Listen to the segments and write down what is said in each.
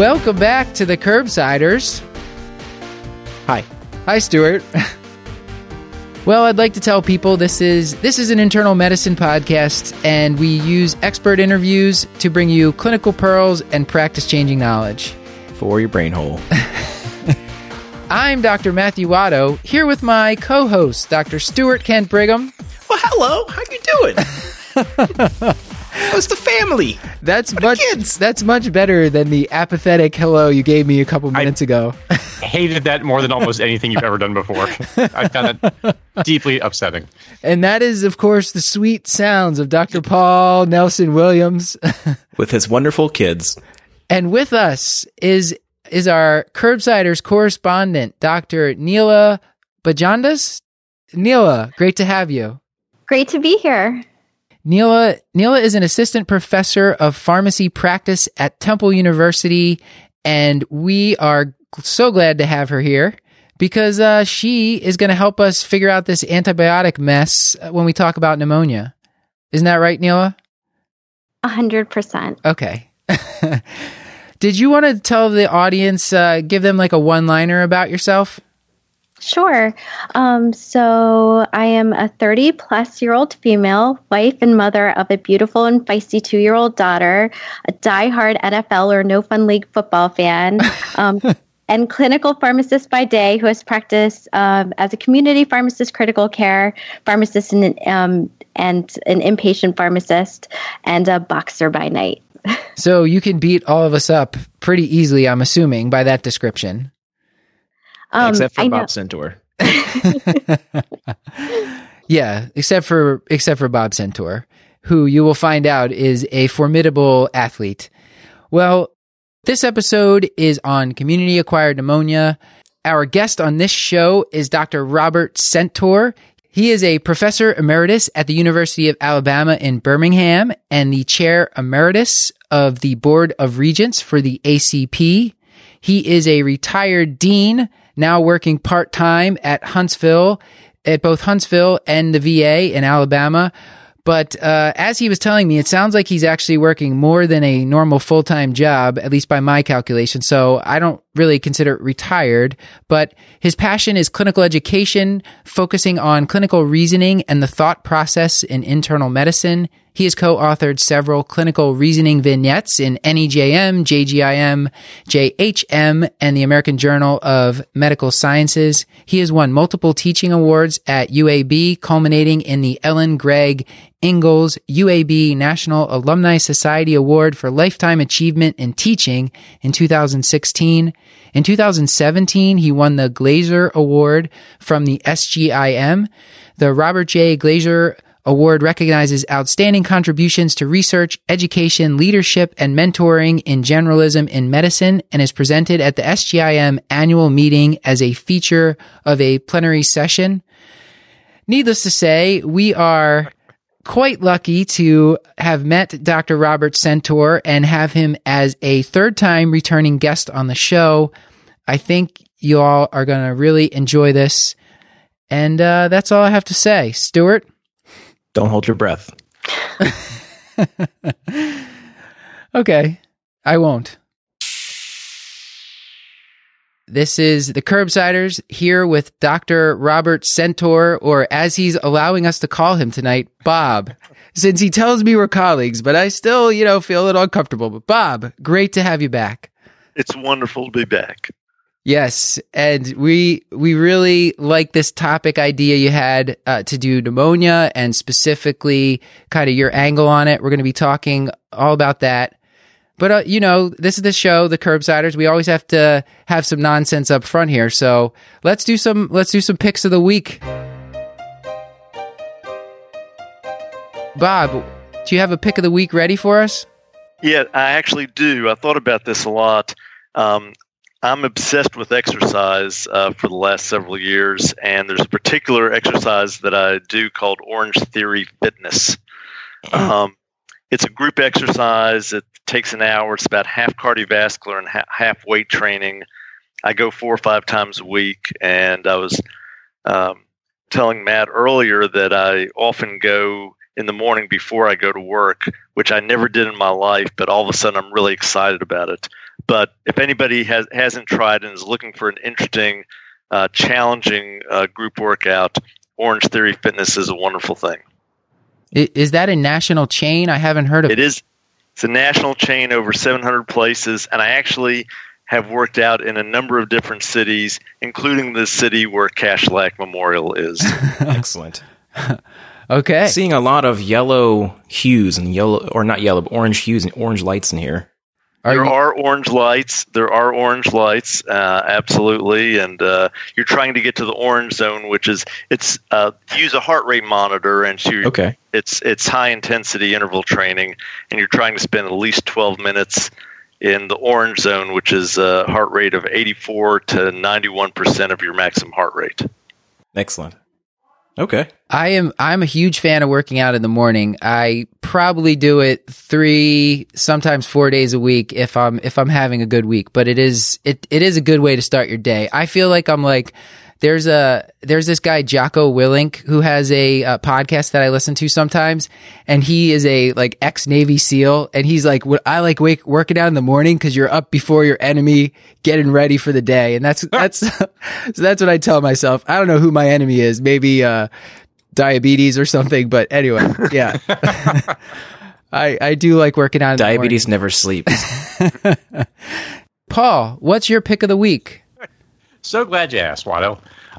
Welcome back to the Curbsiders. Hi. Hi, Stuart. well, I'd like to tell people this is this is an internal medicine podcast, and we use expert interviews to bring you clinical pearls and practice-changing knowledge. For your brain hole. I'm Dr. Matthew Watto, here with my co-host, Dr. Stuart Kent Brigham. Well, hello. How you doing? How's the family? That's What much kids? that's much better than the apathetic hello you gave me a couple minutes ago. hated that more than almost anything you've ever done before. I found it deeply upsetting. And that is, of course, the sweet sounds of Dr. Paul Nelson Williams. With his wonderful kids. and with us is is our Curbsiders correspondent, Dr. Neela Bhajandas. Neela, great to have you. Great to be here. Neela, Neela is an assistant professor of pharmacy practice at Temple University, and we are so glad to have her here because uh, she is going to help us figure out this antibiotic mess when we talk about pneumonia. Isn't that right, Neela? A hundred percent. Okay. Did you want to tell the audience, uh, give them like a one liner about yourself? Sure. Um, so I am a 30 plus year old female, wife and mother of a beautiful and feisty two year old daughter, a diehard NFL or no fun league football fan. Um, And clinical pharmacist by day, who has practiced um, as a community pharmacist, critical care pharmacist, and um, and an inpatient pharmacist, and a boxer by night. So you can beat all of us up pretty easily, I'm assuming, by that description. Um, except for I know- Bob Centor. Yeah, except for except for Bob Centor, who you will find out is a formidable athlete. Well, this episode is on community acquired pneumonia. Our guest on this show is Dr. Robert Centor. He is a professor emeritus at the University of Alabama in Birmingham and the chair emeritus of the Board of Regents for the ACP. He is a retired dean, now working part time at Huntsville, at both Huntsville and the VA in Alabama. But uh, as he was telling me, it sounds like he's actually working more than a normal full time job, at least by my calculation. So I don't really consider retired. But his passion is clinical education, focusing on clinical reasoning and the thought process in internal medicine. He has co authored several clinical reasoning vignettes in NEJM, JGIM, JHM, and the American Journal of Medical Sciences. He has won multiple teaching awards at UAB, culminating in the Ellen Gregg Ingalls UAB National Alumni Society Award for Lifetime Achievement in Teaching in 2016. In 2017, he won the Glaser Award from the SGIM. The Robert J. Glaser Award recognizes outstanding contributions to research, education, leadership, and mentoring in generalism in medicine and is presented at the SGIM annual meeting as a feature of a plenary session. Needless to say, we are quite lucky to have met Dr. Robert Centor and have him as a third time returning guest on the show. I think you all are going to really enjoy this. And uh, that's all I have to say. Stuart? Don't hold your breath. Okay, I won't. This is the Curbsiders here with Dr. Robert Centor, or as he's allowing us to call him tonight, Bob. Since he tells me we're colleagues, but I still, you know, feel a little uncomfortable. But Bob, great to have you back. It's wonderful to be back. Yes, and we we really like this topic idea you had uh, to do pneumonia and specifically kind of your angle on it. We're going to be talking all about that. But uh, you know, this is the show, the Curbsiders. We always have to have some nonsense up front here. So let's do some let's do some picks of the week. Bob, do you have a pick of the week ready for us? Yeah, I actually do. I thought about this a lot. Um, I'm obsessed with exercise uh, for the last several years, and there's a particular exercise that I do called Orange Theory Fitness. Um, it's a group exercise. It takes an hour. It's about half cardiovascular and ha- half weight training. I go four or five times a week, and I was um, telling Matt earlier that I often go in the morning before I go to work, which I never did in my life, but all of a sudden I'm really excited about it. But if anybody has hasn't tried and is looking for an interesting, uh, challenging uh, group workout, Orange Theory Fitness is a wonderful thing. Is that a national chain? I haven't heard of It is. It's a national chain over 700 places, and I actually have worked out in a number of different cities, including the city where Kashlak Memorial is. Excellent. Okay. Seeing a lot of yellow hues and yellow, or not yellow, but orange hues and orange lights in here. Are there you- are orange lights. There are orange lights, uh, absolutely, and uh, you're trying to get to the orange zone, which is it's uh, use a heart rate monitor, and so you're Okay. It's it's high intensity interval training, and you're trying to spend at least 12 minutes in the orange zone, which is a heart rate of 84 to 91 percent of your maximum heart rate. Excellent. Okay. I am I'm a huge fan of working out in the morning. I probably do it 3 sometimes 4 days a week if I'm if I'm having a good week, but it is it it is a good way to start your day. I feel like I'm like there's a there's this guy Jocko Willink who has a, uh podcast that I listen to sometimes and he is a like ex Navy SEAL and he's like what I like wake working out in the morning cuz you're up before your enemy getting ready for the day and that's that's so that's what I tell myself. I don't know who my enemy is. Maybe uh diabetes or something. But anyway, yeah. I, I do like working out. In the morning. Diabetes never sleeps. Paul, what's your pick of the week? So glad you asked, Watto.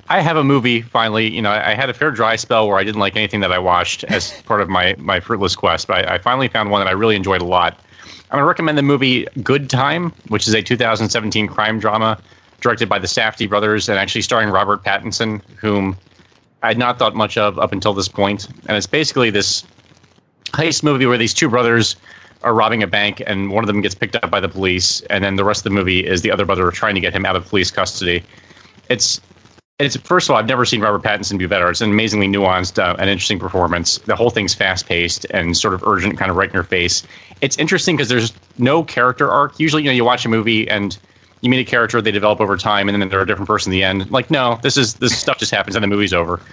I have a movie finally. You know, I had a fair dry spell where I didn't like anything that I watched as part of my my fruitless quest, but I, I finally found one that I really enjoyed a lot. I'm going to recommend the movie Good Time, which is a 2017 crime drama directed by the Safdie brothers and actually starring Robert Pattinson, whom I had not thought much of up until this point. And it's basically this heist movie where these two brothers are robbing a bank and one of them gets picked up by the police and then the rest of the movie is the other brother trying to get him out of police custody. It's it's first of all i've never seen robert pattinson be better. It's an amazingly nuanced uh, and interesting performance. The whole thing's fast paced and sort of urgent kind of right in your face. It's interesting because there's no character arc. Usually you know you watch a movie and you meet a character they develop over time and then they're a different person in the end. Like no this is this stuff just happens and the movie's over.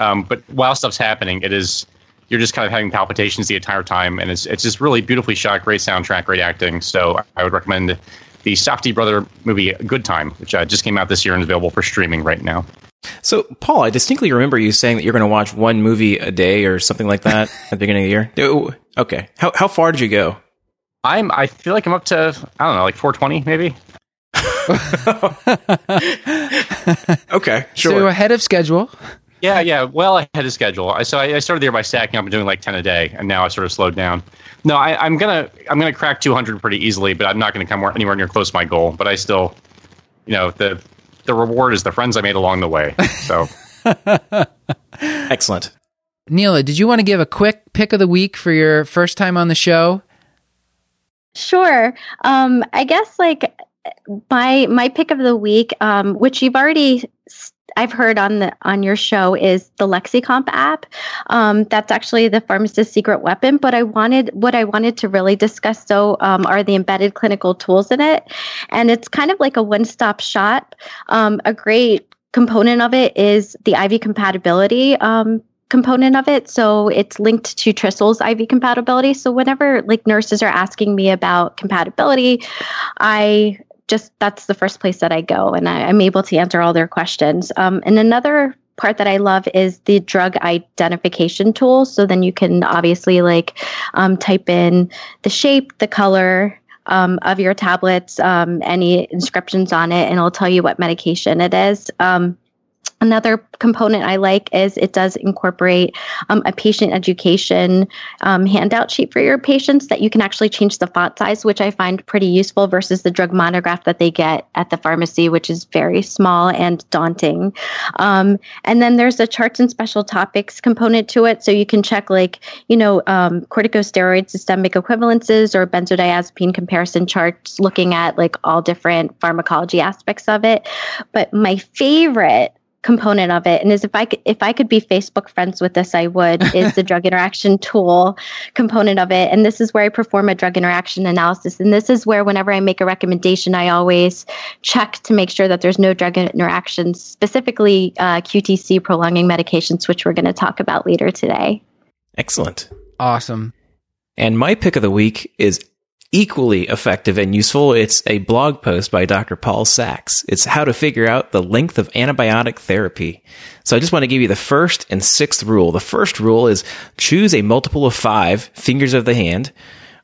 Um, but while stuff's happening it is you're just kind of having palpitations the entire time, and it's it's just really beautifully shot, great soundtrack, great acting. So I would recommend the Safdie brother movie Good Time, which uh, just came out this year and is available for streaming right now. So, Paul, I distinctly remember you saying that you're going to watch one movie a day or something like that at the beginning of the year. No, Okay. How how far did you go? I'm I feel like I'm up to I don't know like 420 maybe. Okay, sure. So ahead of schedule. Yeah, yeah, well ahead of schedule. I so I, I started the year by stacking up and doing like 10 a day, and now I sort of slowed down. No, I, I'm gonna I'm gonna crack 200 pretty easily, but I'm not gonna come anywhere near close to my goal. But I still, you know, the the reward is the friends I made along the way. So. Excellent. Neela, did you want to give a quick pick of the week for your first time on the show? Sure. Um, I guess like my my pick of the week, um, which you've already s- I've heard on the on your show is the LexiComp app. Um, that's actually the pharmacist's secret weapon. But I wanted what I wanted to really discuss though um, are the embedded clinical tools in it, and it's kind of like a one stop shop. Um, a great component of it is the IV compatibility. Um, component of it. So it's linked to Trissel's IV compatibility. So whenever like nurses are asking me about compatibility, I just that's the first place that I go and I, I'm able to answer all their questions. Um, and another part that I love is the drug identification tool. So then you can obviously like um, type in the shape, the color, um, of your tablets, um, any inscriptions on it, and it'll tell you what medication it is. Um, Another component I like is it does incorporate um, a patient education um, handout sheet for your patients that you can actually change the font size, which I find pretty useful versus the drug monograph that they get at the pharmacy, which is very small and daunting. Um, and then there's a charts and special topics component to it. So you can check, like, you know, um, corticosteroid systemic equivalences or benzodiazepine comparison charts looking at like all different pharmacology aspects of it. But my favorite component of it and is if i could if i could be facebook friends with this i would is the drug interaction tool component of it and this is where i perform a drug interaction analysis and this is where whenever i make a recommendation i always check to make sure that there's no drug interactions specifically uh, qtc prolonging medications which we're going to talk about later today Excellent. Awesome. And my pick of the week is equally effective and useful. It's a blog post by Dr. Paul Sax. It's how to figure out the length of antibiotic therapy. So I just want to give you the first and sixth rule. The first rule is choose a multiple of five fingers of the hand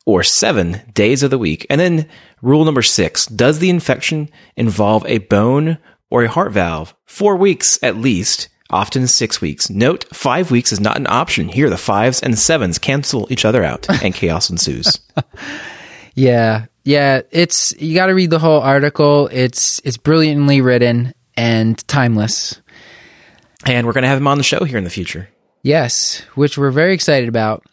or seven days of the week. And then rule number six, does the infection involve a bone or a heart valve? Four weeks at least often six weeks. Note, five weeks is not an option. Here, the fives and sevens cancel each other out and chaos ensues. Yeah. Yeah, it's you got to read the whole article. It's it's brilliantly written and timeless. And we're going to have him on the show here in the future. Yes, which we're very excited about.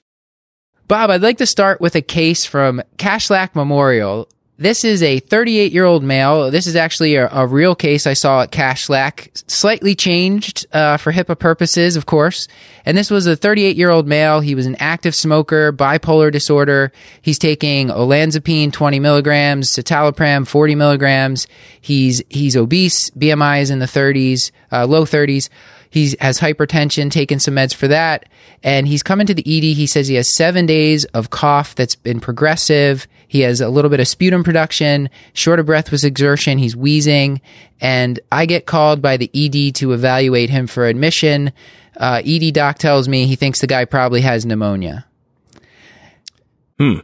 Bob, I'd like to start with a case from Kashlak Memorial. This is a 38 year old male. This is actually a, a, real case I saw at Kashlak, slightly changed uh, for HIPAA purposes, of course. And this was a 38 year old male. He was an active smoker, bipolar disorder. He's taking olanzapine 20 milligrams, citalopram 40 milligrams. He's he's obese. BMI is in the 30s, uh, low 30s. He has hypertension, taken some meds for that. And he's coming to the ED. He says he has seven days of cough that's been progressive. He has a little bit of sputum production, short of breath with exertion. He's wheezing. And I get called by the ED to evaluate him for admission. Uh, ED doc tells me he thinks the guy probably has pneumonia. Hmm.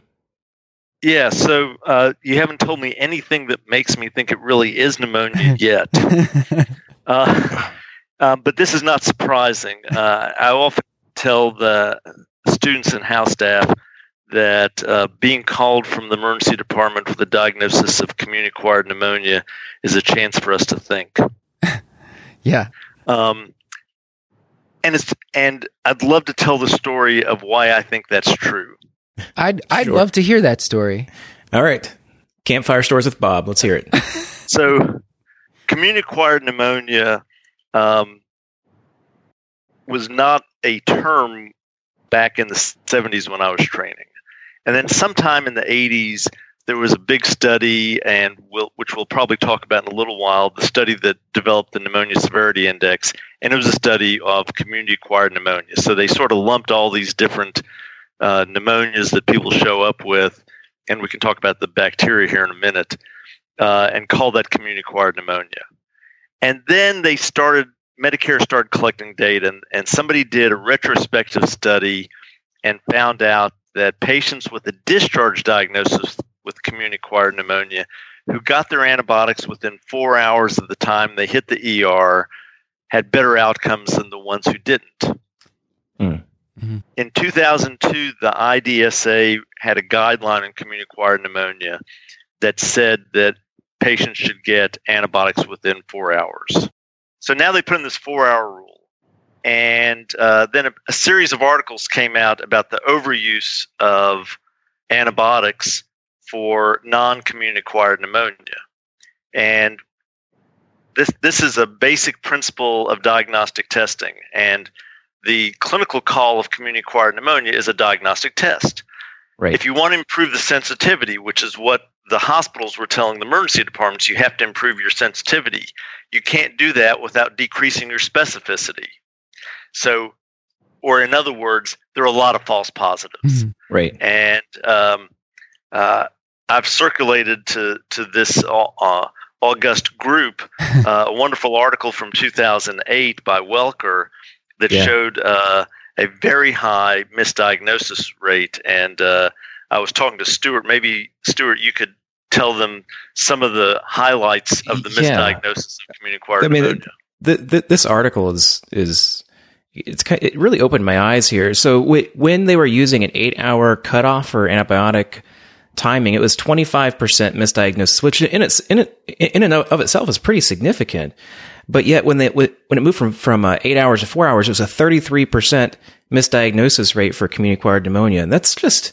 Yeah, so uh, you haven't told me anything that makes me think it really is pneumonia yet. uh, um, but this is not surprising. Uh, I often tell the students and house staff that uh, being called from the emergency department with a diagnosis of community acquired pneumonia is a chance for us to think. yeah. Um, and it's and I'd love to tell the story of why I think that's true. I'd I'd sure. love to hear that story. All right. Campfire stories with Bob. Let's hear it. so, community acquired pneumonia um, was not a term back in the 70s when I was training. And then sometime in the 80s, there was a big study, and we'll, which we'll probably talk about in a little while, the study that developed the pneumonia severity index, and it was a study of community-acquired pneumonia. So they sort of lumped all these different uh, pneumonias that people show up with, and we can talk about the bacteria here in a minute, uh, and call that community-acquired pneumonia. And then they started, Medicare started collecting data, and, and somebody did a retrospective study and found out that patients with a discharge diagnosis with community acquired pneumonia who got their antibiotics within four hours of the time they hit the ER had better outcomes than the ones who didn't. Mm. Mm-hmm. In 2002, the IDSA had a guideline on community acquired pneumonia that said that patients should get antibiotics within four hours. So now they put in this four hour rule. And uh, then a, a, series of articles came out about the overuse of antibiotics for non community acquired pneumonia. And this, this is a basic principle of diagnostic testing. And the clinical call of community acquired pneumonia is a diagnostic test. Right. If you want to improve the sensitivity, which is what the hospitals were telling the emergency departments you have to improve your sensitivity. You can't do that without decreasing your specificity. So, or in other words, there are a lot of false positives. Mm-hmm. Right. And um, uh, I've circulated to to this uh, august group uh, a wonderful article from 2008 by Welker that yeah. showed uh, a very high misdiagnosis rate and uh, I was talking to Stuart. Maybe Stuart, you could tell them some of the highlights of the misdiagnosis yeah. of community acquired I mean, pneumonia. th- th- this article is is it's kind it really opened my eyes here. So w- when they were using an eight hour cutoff for antibiotic timing, it was 25% misdiagnosis, which in its, in it, in and of itself is pretty significant. But yet when they, when it moved from, from uh, eight hours to four hours, it was a 33% misdiagnosis rate for community acquired pneumonia. And that's just,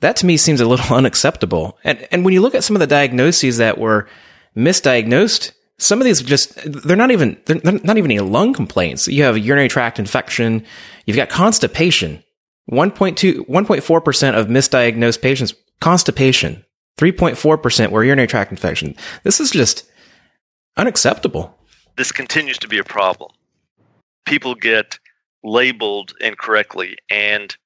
that to me seems a little unacceptable. And, and when you look at some of the diagnoses that were misdiagnosed, some of these just, they're not even, they're not even any lung complaints. You have a urinary tract infection. You've got constipation. 1.2, 1.4% of misdiagnosed patients, constipation. 3.4% were urinary tract infection. This is just unacceptable. This continues to be a problem. People get labeled incorrectly, and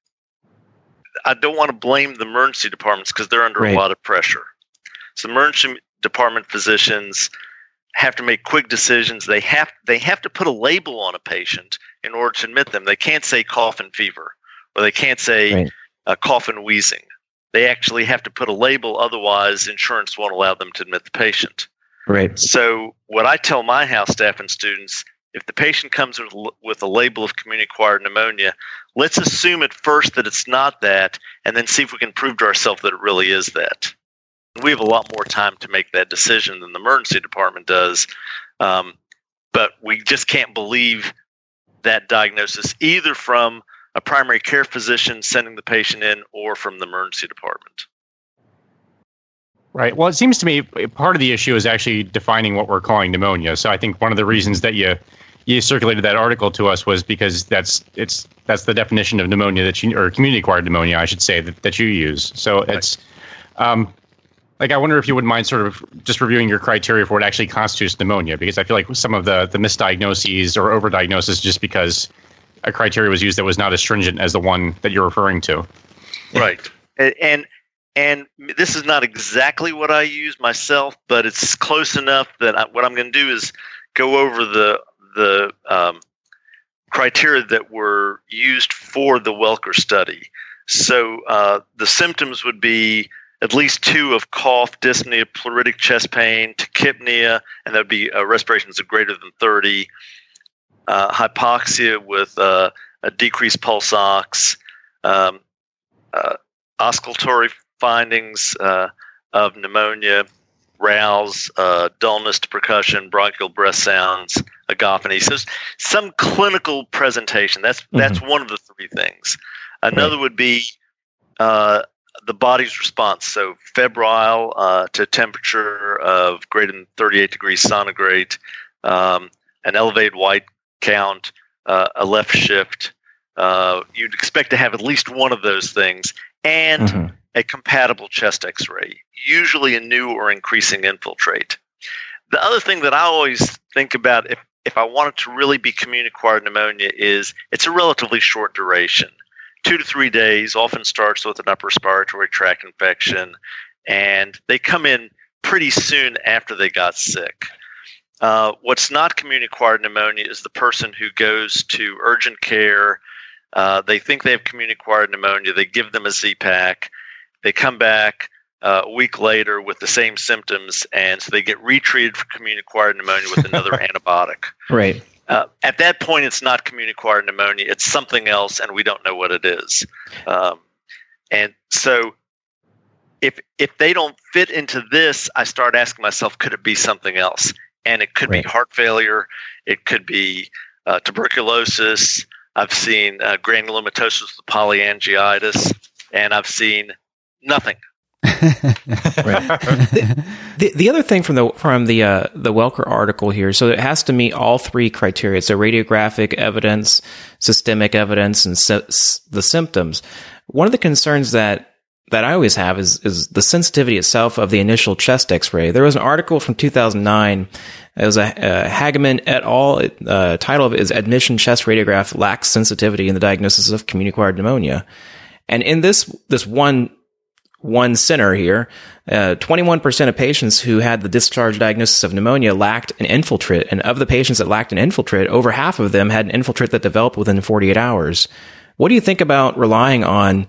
I don't want to blame the emergency departments because they're under Right. a lot of pressure. So emergency department physicians have to make quick decisions. They have they have to put a label on a patient in order to admit them. They can't say cough and fever, or they can't say Right. uh, cough and wheezing. They actually have to put a label, otherwise insurance won't allow them to admit the patient. Right. So, what I tell my house staff and students if the patient comes with, with a label of community acquired pneumonia, let's assume at first that it's not that, and then see if we can prove to ourselves that it really is that. We have a lot more time to make that decision than the emergency department does, um, but we just can't believe that diagnosis either from a primary care physician sending the patient in or from the emergency department. Right. Well, it seems to me part of the issue is actually defining what we're calling pneumonia. So I think one of the reasons that you you circulated that article to us was because that's it's that's the definition of pneumonia that you or community acquired pneumonia, I should say that, that you use. So it's um, like I wonder if you wouldn't mind sort of just reviewing your criteria for what actually constitutes pneumonia, because I feel like some of the the misdiagnoses or overdiagnosis just because a criteria was used that was not as stringent as the one that you're referring to. right and and this is not exactly what i use myself but it's close enough that I, what i'm going to do is go over the the um, criteria that were used for the welker study. So uh, the symptoms would be at least two of cough dyspnea pleuritic chest pain tachypnea and that would be uh, respirations of greater than 30 uh, hypoxia with uh, a decreased pulse ox um, uh, auscultatory findings uh, of pneumonia, rales, uh, dullness to percussion, bronchial breath sounds, egophony. So some clinical presentation. That's that's one of the three things. Another would be uh, the body's response. So febrile uh, to temperature of greater than 38 degrees centigrade, um, an elevated white count, uh, a left shift. Uh, you'd expect to have at least one of those things, and Mhm. A compatible chest x ray, usually a new or increasing infiltrate. The other thing that I always think about if, if I want it to really be community acquired pneumonia is it's a relatively short duration. Two to three days often starts with an upper respiratory tract infection, and they come in pretty soon after they got sick. Uh, what's not community acquired pneumonia is the person who goes to urgent care. Uh, they think they have community acquired pneumonia. They give them a Z-Pack. They come back uh, a week later with the same symptoms, and so they get retreated for community acquired pneumonia with another antibiotic. Right. Uh, at that point, it's not community acquired pneumonia; it's something else, and we don't know what it is. Um, and so, if if they don't fit into this, I start asking myself, could it be something else? And it could Right. be heart failure. It could be uh, tuberculosis. I've seen uh, granulomatosis with polyangiitis, and I've seen nothing. The, the other thing from the from the uh, the Welker article here, so it has to meet all three criteria: so radiographic evidence, systemic evidence, and sy- s- the symptoms. One of the concerns that that I always have is is the sensitivity itself of the initial chest X-ray. There was an article from 2009. It was a, a Hagaman et al. Uh, title of it is "Admission Chest Radiograph Lacks Sensitivity in the Diagnosis of Community Acquired Pneumonia." And in this this one one center here, uh, 21% of patients who had the discharge diagnosis of pneumonia lacked an infiltrate. And of the patients that lacked an infiltrate, over half of them had an infiltrate that developed within 48 hours. What do you think about relying on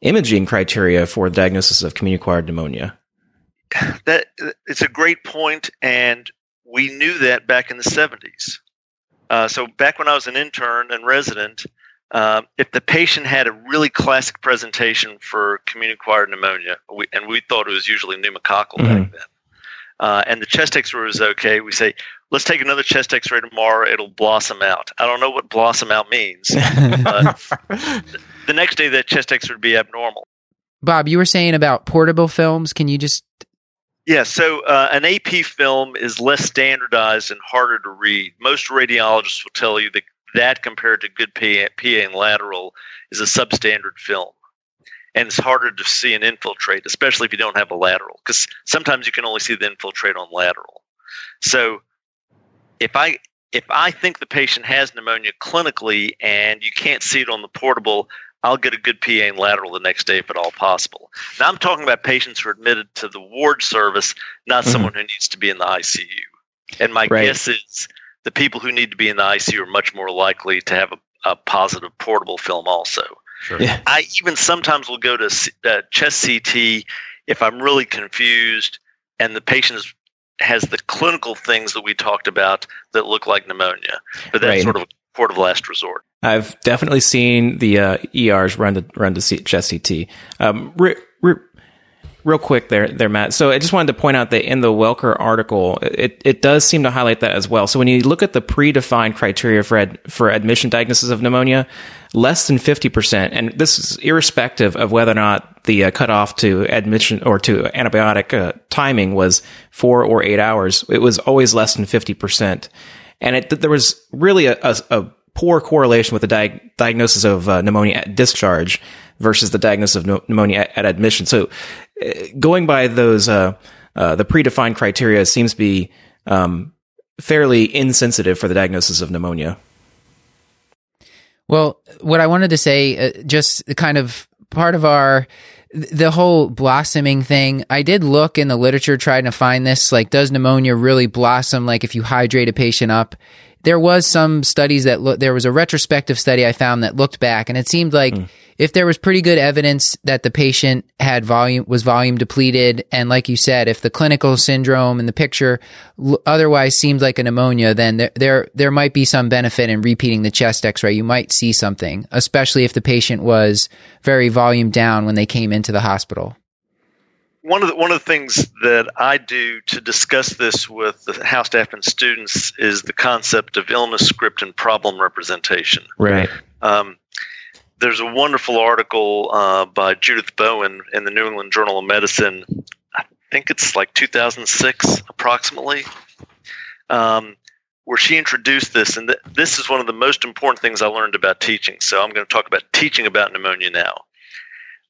imaging criteria for the diagnosis of community acquired pneumonia? That it's a great point, and we knew that back in the 70s. Uh, so back when I was an intern and resident, uh, if the patient had a really classic presentation for community-acquired pneumonia, we, and we thought it was usually pneumococcal Mhm. back then, uh, and the chest X-ray was okay, we say, let's take another chest X-ray tomorrow. It'll blossom out. I don't know what blossom out means. the next day, that chest X-ray would be abnormal. Bob, you were saying about portable films. Can you just Yeah, so uh, an AP film is less standardized and harder to read. Most radiologists will tell you that that compared to good PA, PA and lateral is a substandard film. And it's harder to see an infiltrate, especially if you don't have a lateral, because sometimes you can only see the infiltrate on lateral. So if I if I think the patient has pneumonia clinically and you can't see it on the portable, I'll get a good PA and lateral the next day if at all possible. Now I'm talking about patients who are admitted to the ward service, not Mhm. someone who needs to be in the ICU. And my Right. guess is the people who need to be in the ICU are much more likely to have a, a positive portable film also. Sure. Yeah. I even sometimes will go to C- uh, chest CT if I'm really confused and the patient is, has the clinical things that we talked about that look like pneumonia. But that's Right. sort of a port of last resort. I've definitely seen the uh, ERs run to run to C- chest CT. Um, re- re- real quick there, there, Matt. So I just wanted to point out that in the Welker article, it, it does seem to highlight that as well. So when you look at the predefined criteria for ad, for admission diagnosis of pneumonia, less than fifty percent, and this is irrespective of whether or not the uh, cutoff to admission or to antibiotic uh, timing was four or eight hours. It was always less than fifty percent, and it there was really a, a, a poor correlation with the diag- diagnosis of uh, pneumonia at discharge versus the diagnosis of pneumonia at, at admission. So, going by those uh, uh, the predefined criteria seems to be um, fairly insensitive for the diagnosis of pneumonia. Well, what I wanted to say, uh, just kind of part of our the whole blossoming thing. I did look in the literature trying to find this. Like, does pneumonia really blossom? Like, if you hydrate a patient up, there was some studies that look. There was a retrospective study I found that looked back, and it seemed like hmm. if there was pretty good evidence that the patient had volume was volume depleted, and like you said, if the clinical syndrome in the picture l- otherwise seemed like a pneumonia, then there there there might be some benefit in repeating the chest X-ray. You might see something, especially if the patient was very volume down when they came into the hospital. One of the one of the things that I do to discuss this with the house staff and students is the concept of illness script and problem representation. Right. Um, there's a wonderful article uh, by Judith Bowen in the New England Journal of Medicine. I think it's like 2006, approximately, um, where she introduced this. And th- this is one of the most important things I learned about teaching. So I'm going to talk about teaching about pneumonia now.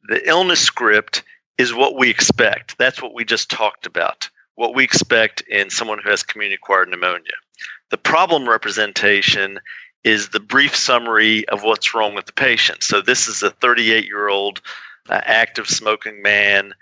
The illness script is what we expect. That's what we just talked about. What we expect in someone who has community acquired pneumonia. The problem representation is the brief summary of what's wrong with the patient. So this is a 38 year old uh, active smoking man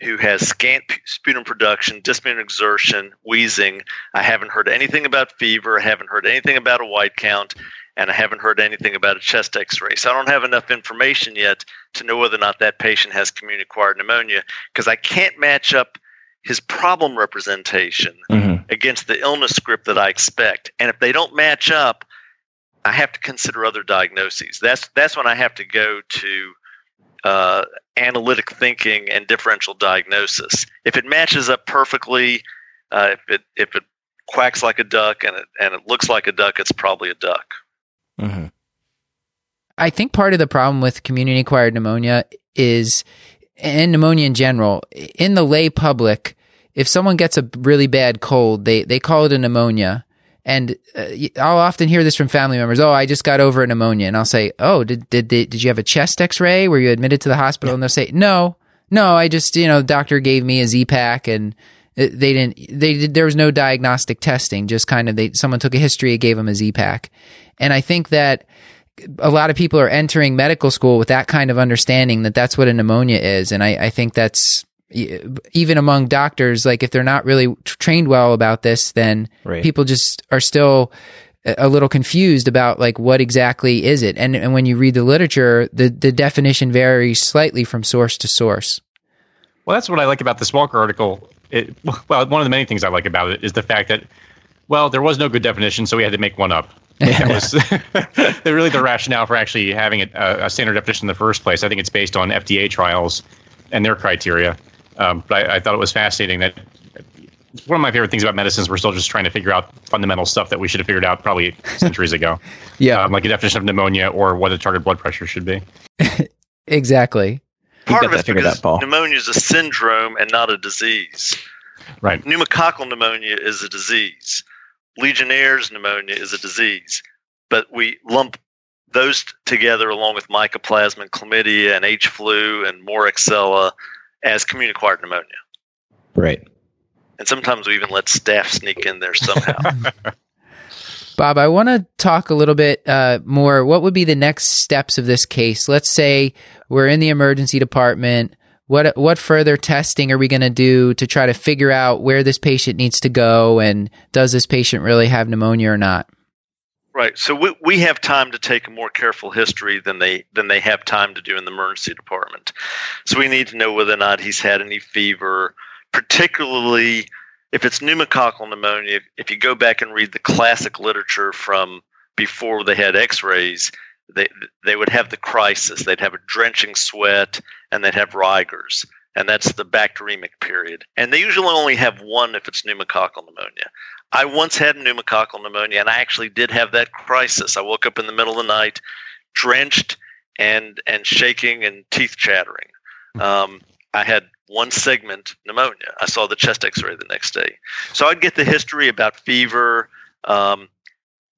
who has scant sputum production, dyspnea exertion, wheezing. I haven't heard anything about fever. I haven't heard anything about a white count, and I haven't heard anything about a chest X-ray. So I don't have enough information yet to know whether or not that patient has community acquired pneumonia because I can't match up his problem representation Mhm. against the illness script that I expect. And if they don't match up, I have to consider other diagnoses. That's that's when I have to go to uh, analytic thinking and differential diagnosis. If it matches up perfectly, uh, if it if it quacks like a duck and it and it looks like a duck, it's probably a duck. Mhm. I think part of the problem with community acquired pneumonia is, and pneumonia in general, in the lay public, if someone gets a really bad cold, they, they call it a pneumonia. And uh, I'll often hear this from family members. Oh, I just got over a pneumonia, and I'll say, "Oh, did did did, did you have a chest X-ray? Were you admitted to the hospital?" And they'll say, "No, no, I just you know, the doctor gave me a Z-Pack, and it- they didn't. They did, there was no diagnostic testing. Just kind of they someone took a history, and gave them a Z-Pack, and I think that a lot of people are entering medical school with that kind of understanding that that's what a pneumonia is, and I, I think that's even among doctors. Like if they're not really t- trained well about this, then Right. people just are still a a little confused about like what exactly is it. And and when you read the literature, the the definition varies slightly from source to source. Well, that's what I like about this Welker article. It, well, one of the many things I like about it is the fact that, well, there was no good definition, so we had to make one up. it was really the rationale for actually having a, a, standard definition in the first place. I think it's based on FDA trials and their criteria. Um, but I, I, thought it was fascinating that one of my favorite things about medicine is we're still just trying to figure out fundamental stuff that we should have figured out probably centuries ago. yeah, um, like a definition of pneumonia or what a target blood pressure should be. exactly. Part of it's because pneumonia is a syndrome and not a disease. Right. Pneumococcal pneumonia is a disease. Legionnaire's pneumonia is a disease, but we lump those together along with mycoplasma and chlamydia and H flu and Moraxella as community-acquired pneumonia. Right. And sometimes we even let staff sneak in there somehow. Bob, I want to talk a little bit uh, more. What would be the next steps of this case? Let's say we're in the emergency department. What what further testing are we going to do to try to figure out where this patient needs to go and does this patient really have pneumonia or not? Right. So we, we have time to take a more careful history than they than they have time to do in the emergency department. So we need to know whether or not he's had any fever, particularly if it's pneumococcal pneumonia. If you go back and read the classic literature from before they had X-rays, they they would have the crisis. They'd have a drenching sweat and they'd have rigors, and that's the bacteremic period. And they usually only have one if it's pneumococcal pneumonia. I once had pneumococcal pneumonia, and I actually did have that crisis. I woke up in the middle of the night, drenched and and shaking and teeth chattering. Um, I had one segment pneumonia. I saw the chest X-ray the next day, so I'd get the history about fever. Um,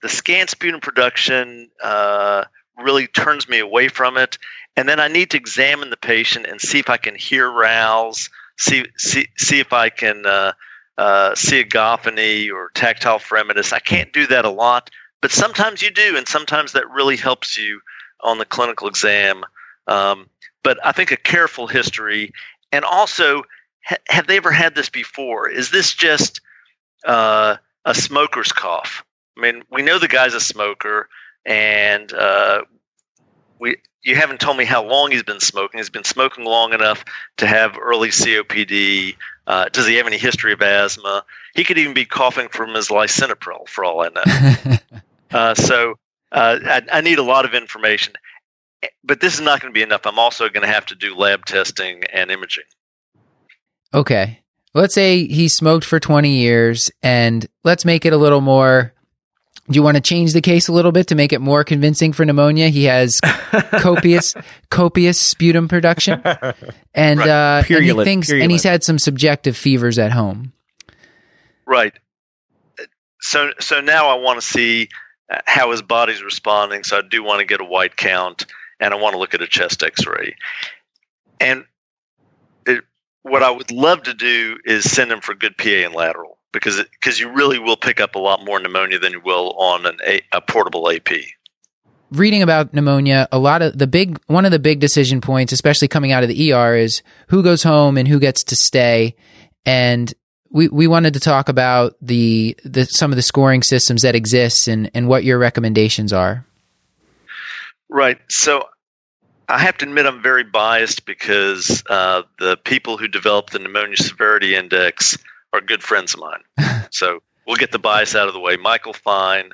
the scant sputum production uh, really turns me away from it. And then I need to examine the patient and see if I can hear rales, see see see if I can uh, uh, see or tactile fremitus. I can't do that a lot, but sometimes you do, and sometimes that really helps you on the clinical exam. Um, but I think a careful history, and also, ha- have they ever had this before? Is this just uh, a smoker's cough? I mean, we know the guy's a smoker, and uh, we you haven't told me how long he's been smoking. He's been smoking long enough to have early COPD. Uh, does he have any history of asthma? He could even be coughing from his lisinopril, for all I know. uh, so uh, I, I, need a lot of information, but this is not going to be enough. I'm also going to have to do lab testing and imaging. Okay. Let's say he smoked for 20 years, and let's make it a little more do you want to change the case a little bit to make it more convincing for pneumonia? He has copious, copious sputum production, and right. uh, and he thinks, and he's had some subjective fevers at home. Right. So, so now I want to see uh, how his body's responding. So I do want to get a white count, and I want to look at a chest X-ray. And it, what I would love to do is send him for good PA and lateral because because you really will pick up a lot more pneumonia than you will on an a, a portable AP. Reading about pneumonia, a lot of the big one of the big decision points, especially coming out of the ER, is who goes home and who gets to stay. And we, we wanted to talk about the, the some of the scoring systems that exist and, and what your recommendations are. Right. So I have to admit I'm very biased because uh, the people who developed the pneumonia severity index are good friends of mine. so we'll get the bias out of the way. Michael Fine,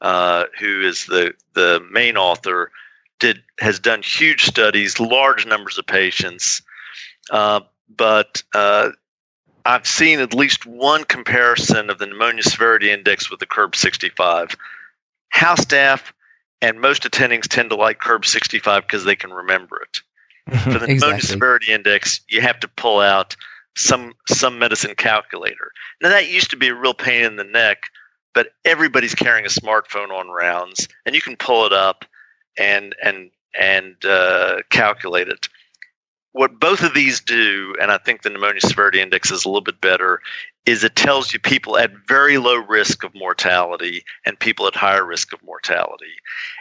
uh, who is the the main author, did has done huge studies, large numbers of patients, uh, but uh, I've seen at least one comparison of the pneumonia severity index with the CURB 65. House staff and most attendings tend to like CURB 65 because they can remember it. For the exactly. pneumonia severity index, you have to pull out some some medicine calculator. Now that used to be a real pain in the neck, but everybody's carrying a smartphone on rounds, and you can pull it up and and and uh, calculate it. What both of these do, and I think the pneumonia severity index is a little bit better, is it tells you people at very low risk of mortality and people at higher risk of mortality.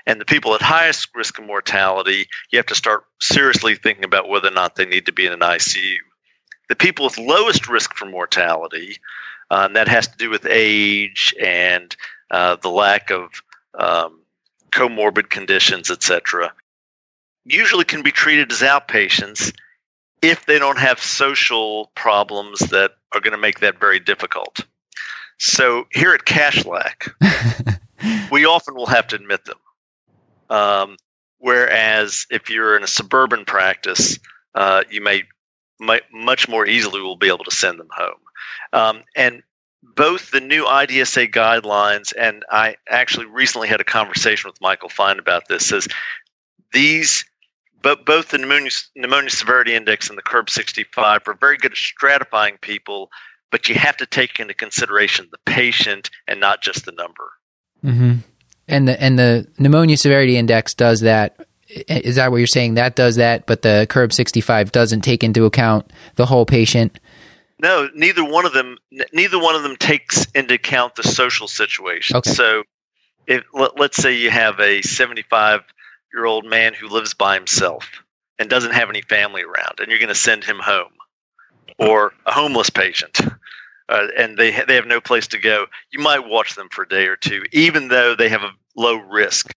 And the people at highest risk of mortality, you have to start seriously thinking about whether or not they need to be in an ICU the people with lowest risk for mortality, uh, and that has to do with age and uh, the lack of um, comorbid conditions, etc., usually can be treated as outpatients if they don't have social problems that are going to make that very difficult. So here at Kashlak, we often will have to admit them. Um, whereas if you're in a suburban practice, uh, you may, might much more easily will be able to send them home. Um, and both the new IDSA guidelines and I actually recently had a conversation with Michael Fine about this. Says these, but both the pneumonia, pneumonia severity index and the CURB 65 are very good at stratifying people, but you have to take into consideration the patient and not just the number. Mm-hmm. And the and the pneumonia severity index does that. Is that what you're saying? That does that, but the CURB 65 doesn't take into account the whole patient. No, neither one of them. Neither one of them takes into account the social situation. Okay. So, if let, let's say you have a 75 year old man who lives by himself and doesn't have any family around, and you're going to send him home, or a homeless patient, uh, and they ha- they have no place to go, you might watch them for a day or two, even though they have a low risk.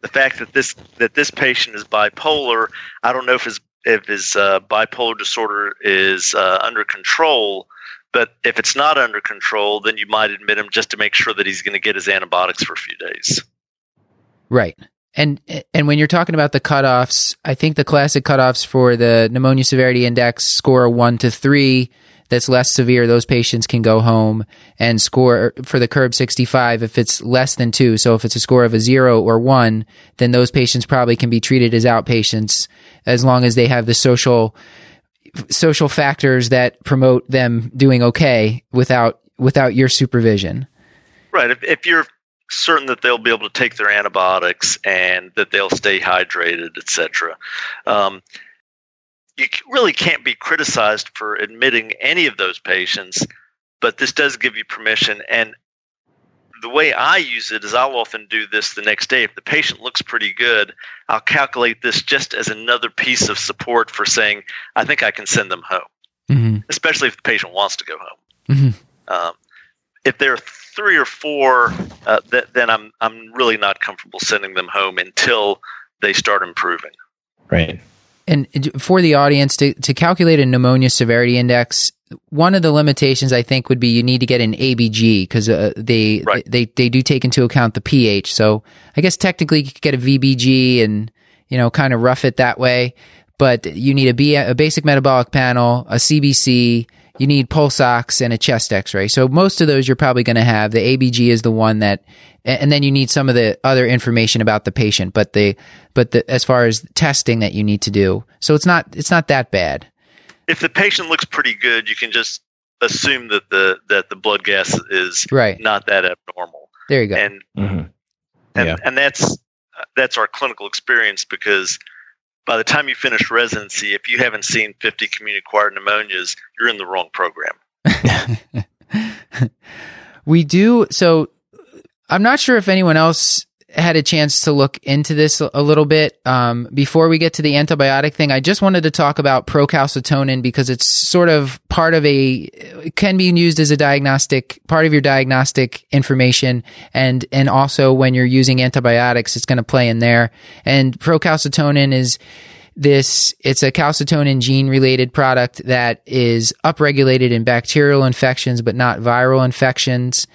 The fact that this that this patient is bipolar, I don't know if his if his uh, bipolar disorder is uh, under control. But if it's not under control, then you might admit him just to make sure that he's going to get his antibiotics for a few days. Right. And and when you're talking about the cutoffs, I think the classic cutoffs for the pneumonia severity index score one to three. That's less severe. Those patients can go home and score for the CURB 65 if it's less than two. So if it's a score of a zero or one, then those patients probably can be treated as outpatients as long as they have the social social factors that promote them doing okay without without your supervision. Right. If, if you're certain that they'll be able to take their antibiotics and that they'll stay hydrated, etc. Um, you really can't be criticized for admitting any of those patients, but this does give you permission. And the way I use it is I'll often do this the next day. If the patient looks pretty good, I'll calculate this just as another piece of support for saying, I think I can send them home, mm-hmm. especially if the patient wants to go home. Mm-hmm. Um, if there are three or four, uh, th- then I'm I'm really not comfortable sending them home until they start improving. Right. And for the audience to, to calculate a pneumonia severity index, one of the limitations I think would be you need to get an ABG because uh, they, Right. they they do take into account the pH. So I guess technically you could get a VBG and you know kind of rough it that way, but you need a, B, a basic metabolic panel, a CBC, you need pulse ox and a chest X-ray. So most of those you're probably going to have. The ABG is the one that, and then you need some of the other information about the patient. But the but the as far as testing that you need to do, so it's not it's not that bad. If the patient looks pretty good, you can just assume that the that the blood gas is Right. not that abnormal, There you go. and hmm and Yeah. and that's that's our clinical experience because by the time you finish residency, if you haven't seen 50 community acquired pneumonias, you're in the wrong program. we do so i'm not sure if anyone else had a chance to look into this a, little bit. Um, before we get to the antibiotic thing i just wanted to talk about procalcitonin because it's sort of part of a can be used as a diagnostic part of your diagnostic information and and also when you're using antibiotics it's going to play in there. And procalcitonin is this it's a calcitonin gene related product that is upregulated in bacterial infections but not viral infections.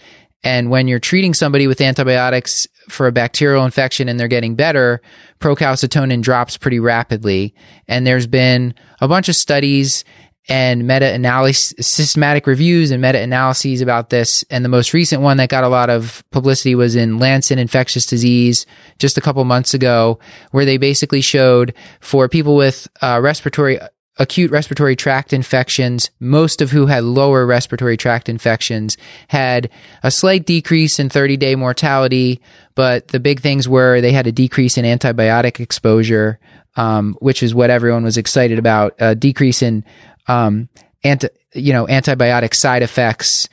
And when you're treating somebody with antibiotics for a bacterial infection and they're getting better procalcitonin drops pretty rapidly. And there's been a bunch of studies and meta-analysis systematic reviews and meta-analyses about this. And the most recent one that got a lot of publicity was in lancet infectious disease just a couple months ago where they basically showed for people with uh, respiratory acute respiratory tract infections most of who had lower respiratory tract infections had a slight decrease in 30 day mortality but the big things were they had a decrease in antibiotic exposure um, which is what everyone was excited about a decrease in um, anti, you know, antibiotic side effects.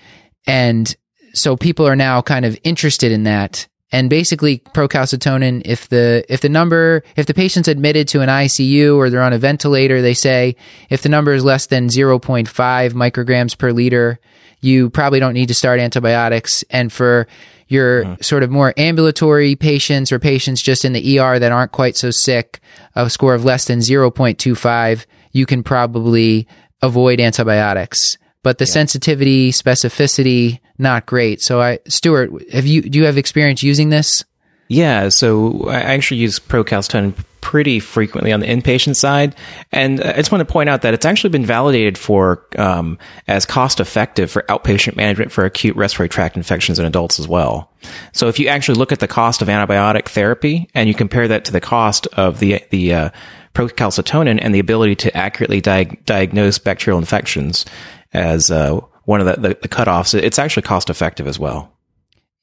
And so people are now kind of interested in that. And basically procalcitonin, if the, if the number, if the patient's admitted to an ICU or they're on a ventilator, they say if the number is less than 0.5 micrograms per liter, you probably don't need to start antibiotics. And for your sort of more ambulatory patients or patients just in the ER that aren't quite so sick, a score of less than 0.25, you can probably avoid antibiotics. But the sensitivity, specificity, not great. So I, Stuart, have you, do you have experience using this? Yeah, so I actually use procalcitonin pretty frequently on the inpatient side, and I just want to point out that it's actually been validated for um, as cost effective for outpatient management for acute respiratory tract infections in adults as well. So if you actually look at the cost of antibiotic therapy and you compare that to the cost of the the uh, procalcitonin and the ability to accurately diag- diagnose bacterial infections as uh, one of the, the, the cutoffs, it's actually cost effective as well.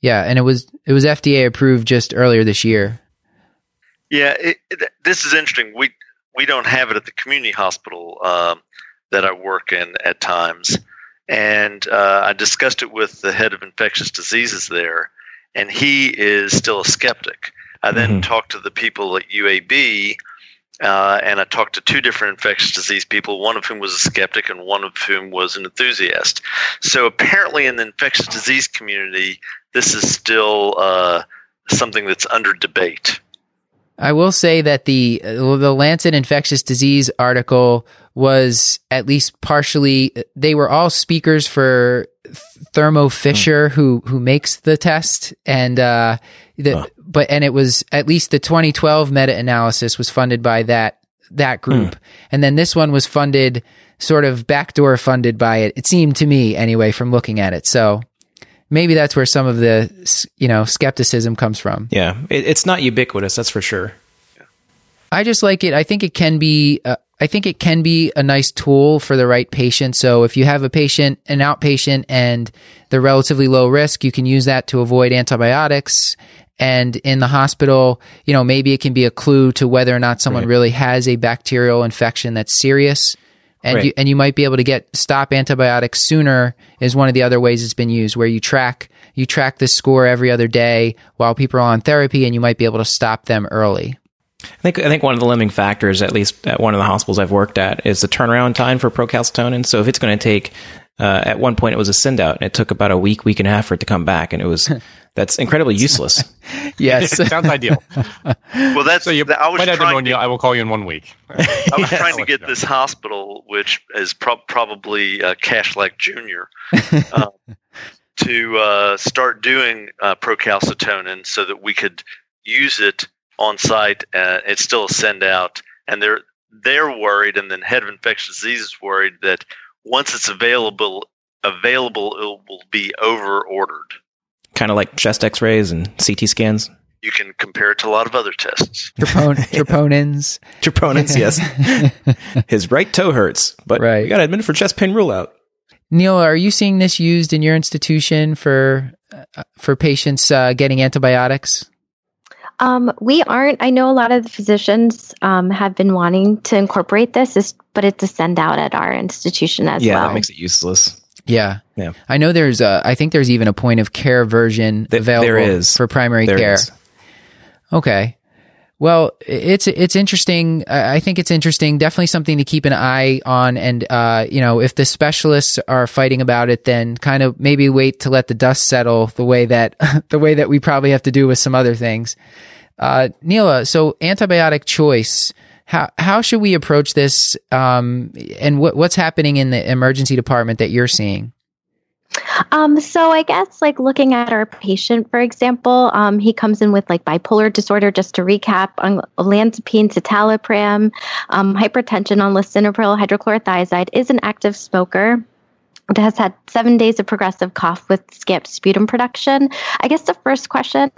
Yeah, and it was it was FDA approved just earlier this year. Yeah, it, it, this is interesting. We we don't have it at the community hospital um, that I work in at times, and uh, I discussed it with the head of infectious diseases there, and he is still a skeptic. I then Mhm. talked to the people at UAB, uh, and I talked to two different infectious disease people, one of whom was a skeptic and one of whom was an enthusiast. So apparently, in the infectious disease community, this is still uh, something that's under debate. I will say that the uh, the Lancet infectious disease article was at least partially they were all speakers for Thermo Fisher who who makes the test and uh the, Huh. but and it was at least the 2012 meta analysis was funded by that that group. And then this one was funded sort of backdoor funded by it it seemed to me anyway from looking at it. So maybe that's where some of the you know skepticism comes from Yeah, it, it's not ubiquitous, that's for sure. I just like it. I think it can be. Uh, I think it can be a nice tool for the right patient. So if you have a patient, an outpatient, and they're relatively low risk, you can use that to avoid antibiotics. And in the hospital, you know, maybe it can be a clue to whether or not someone Right. really has a bacterial infection that's serious. And Right. you, and you might be able to get stop antibiotics sooner is one of the other ways it's been used where you track you track the score every other day while people are on therapy and you might be able to stop them early. I think I think one of the limiting factors, at least at one of the hospitals I've worked at, is the turnaround time for procalcitonin. So if it's going to take, uh, at one point it was a send out, and it took about a week, week and a half for it to come back, and it was that's incredibly useless. Yes. Sounds ideal. Well, that's So you I was trying to, I will call you in one week. I was Yeah, trying to get this hospital, which is prob probably uh, Kashlak Junior, um, to uh, start doing uh, procalcitonin so that we could use it on site. Uh, it's still a send out, and they're they're worried, and then head of infectious diseases worried that once it's available, available, it will be over ordered. kind of like chest X-rays and CT scans. You can compare it to a lot of other tests. Tropon- troponins. Troponins, yes. His right toe hurts, but Right. we got to admit it for chest pain rule out. Neil, are you seeing this used in your institution for uh, for patients uh, getting antibiotics? Um, we aren't. I know a lot of the physicians um, have been wanting to incorporate this, is- but it's a send out at our institution as yeah, well. that makes it useless. Yeah, Yeah. I know there's. A, I think there's even a point of care version Th- available there is. for primary There care. is. Okay. Well, it's it's interesting. I think it's interesting. Definitely something to keep an eye on. And uh, you know, if the specialists are fighting about it, then kind of maybe wait to let the dust settle the way that the way that we probably have to do with some other things. Uh, Neela, so antibiotic choice. How how should we approach this? Um, and what what's happening in the emergency department that you're seeing? Um, so I guess like looking at our patient, for example, um, he comes in with like bipolar disorder. Just to recap, on olanzapine, citalopram, um, hypertension on lisinopril, hydrochlorothiazide, is an active smoker. Has had seven days of progressive cough with scant sputum production. I guess the first question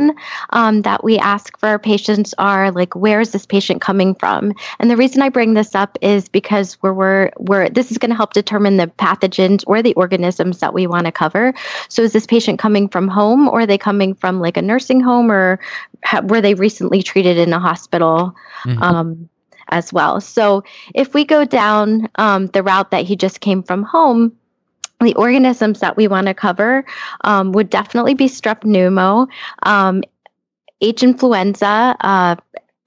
um, that we ask for our patients are like, where is this patient coming from? And the reason I bring this up is because we're, we're, we're this is going to help determine the pathogens or the organisms that we want to cover. So is this patient coming from home or are they coming from like a nursing home or ha- were they recently treated in a hospital? Mhm. Um, as well. So if we go down um, the route that he just came from home, the organisms that we want to cover um, would definitely be strep pneumo, um, H influenza, uh,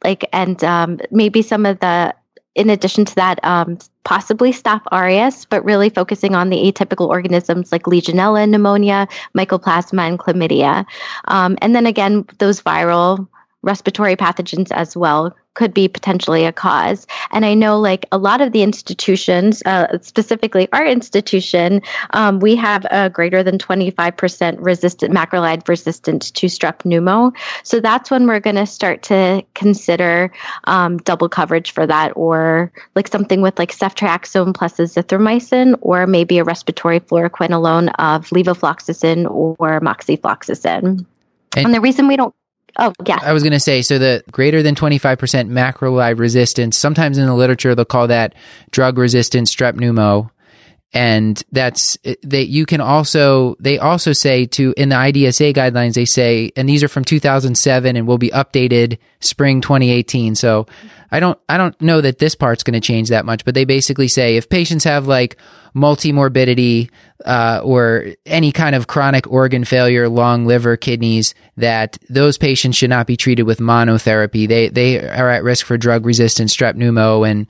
like, and um, maybe some of the, in addition to that, um, possibly Staph aureus, but really focusing on the atypical organisms like Legionella pneumonia, Mycoplasma, and chlamydia. Um, and then again, those viral respiratory pathogens as well could be potentially a cause. And I know, like a lot of the institutions, uh, specifically our institution, um, we have a greater than 25% resistant macrolide resistant to strep pneumo. So that's when we're going to start to consider um, double coverage for that, or like something with like ceftriaxone plus azithromycin, or maybe a respiratory fluoroquinolone of levofloxacin or moxifloxacin. And, and the reason we don't Oh, yeah. I was going to say so the greater than 25% macrolide resistance, sometimes in the literature they'll call that drug resistant strep pneumo. And that's that you can also, they also say to, in the IDSA guidelines, they say, and these are from 2007 and will be updated spring 2018. So I don't, I don't know that this part's going to change that much, but they basically say if patients have like multimorbidity uh, or any kind of chronic organ failure, lung, liver, kidneys, that those patients should not be treated with monotherapy. They they are at risk for drug resistant strep pneumo and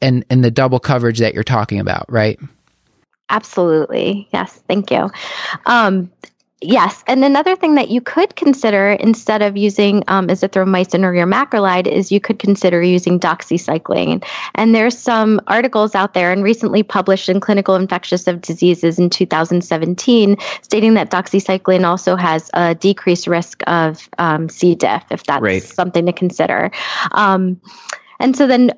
and and the double coverage that you're talking about, right? Absolutely. Yes. Thank you. Um, Yes, and another thing that you could consider instead of using um, azithromycin or your macrolide is you could consider using doxycycline. And there's some articles out there and recently published in Clinical Infectious Diseases in 2017 stating that doxycycline also has a decreased risk of um, C. diff, if that's right. something to consider. Um, and so then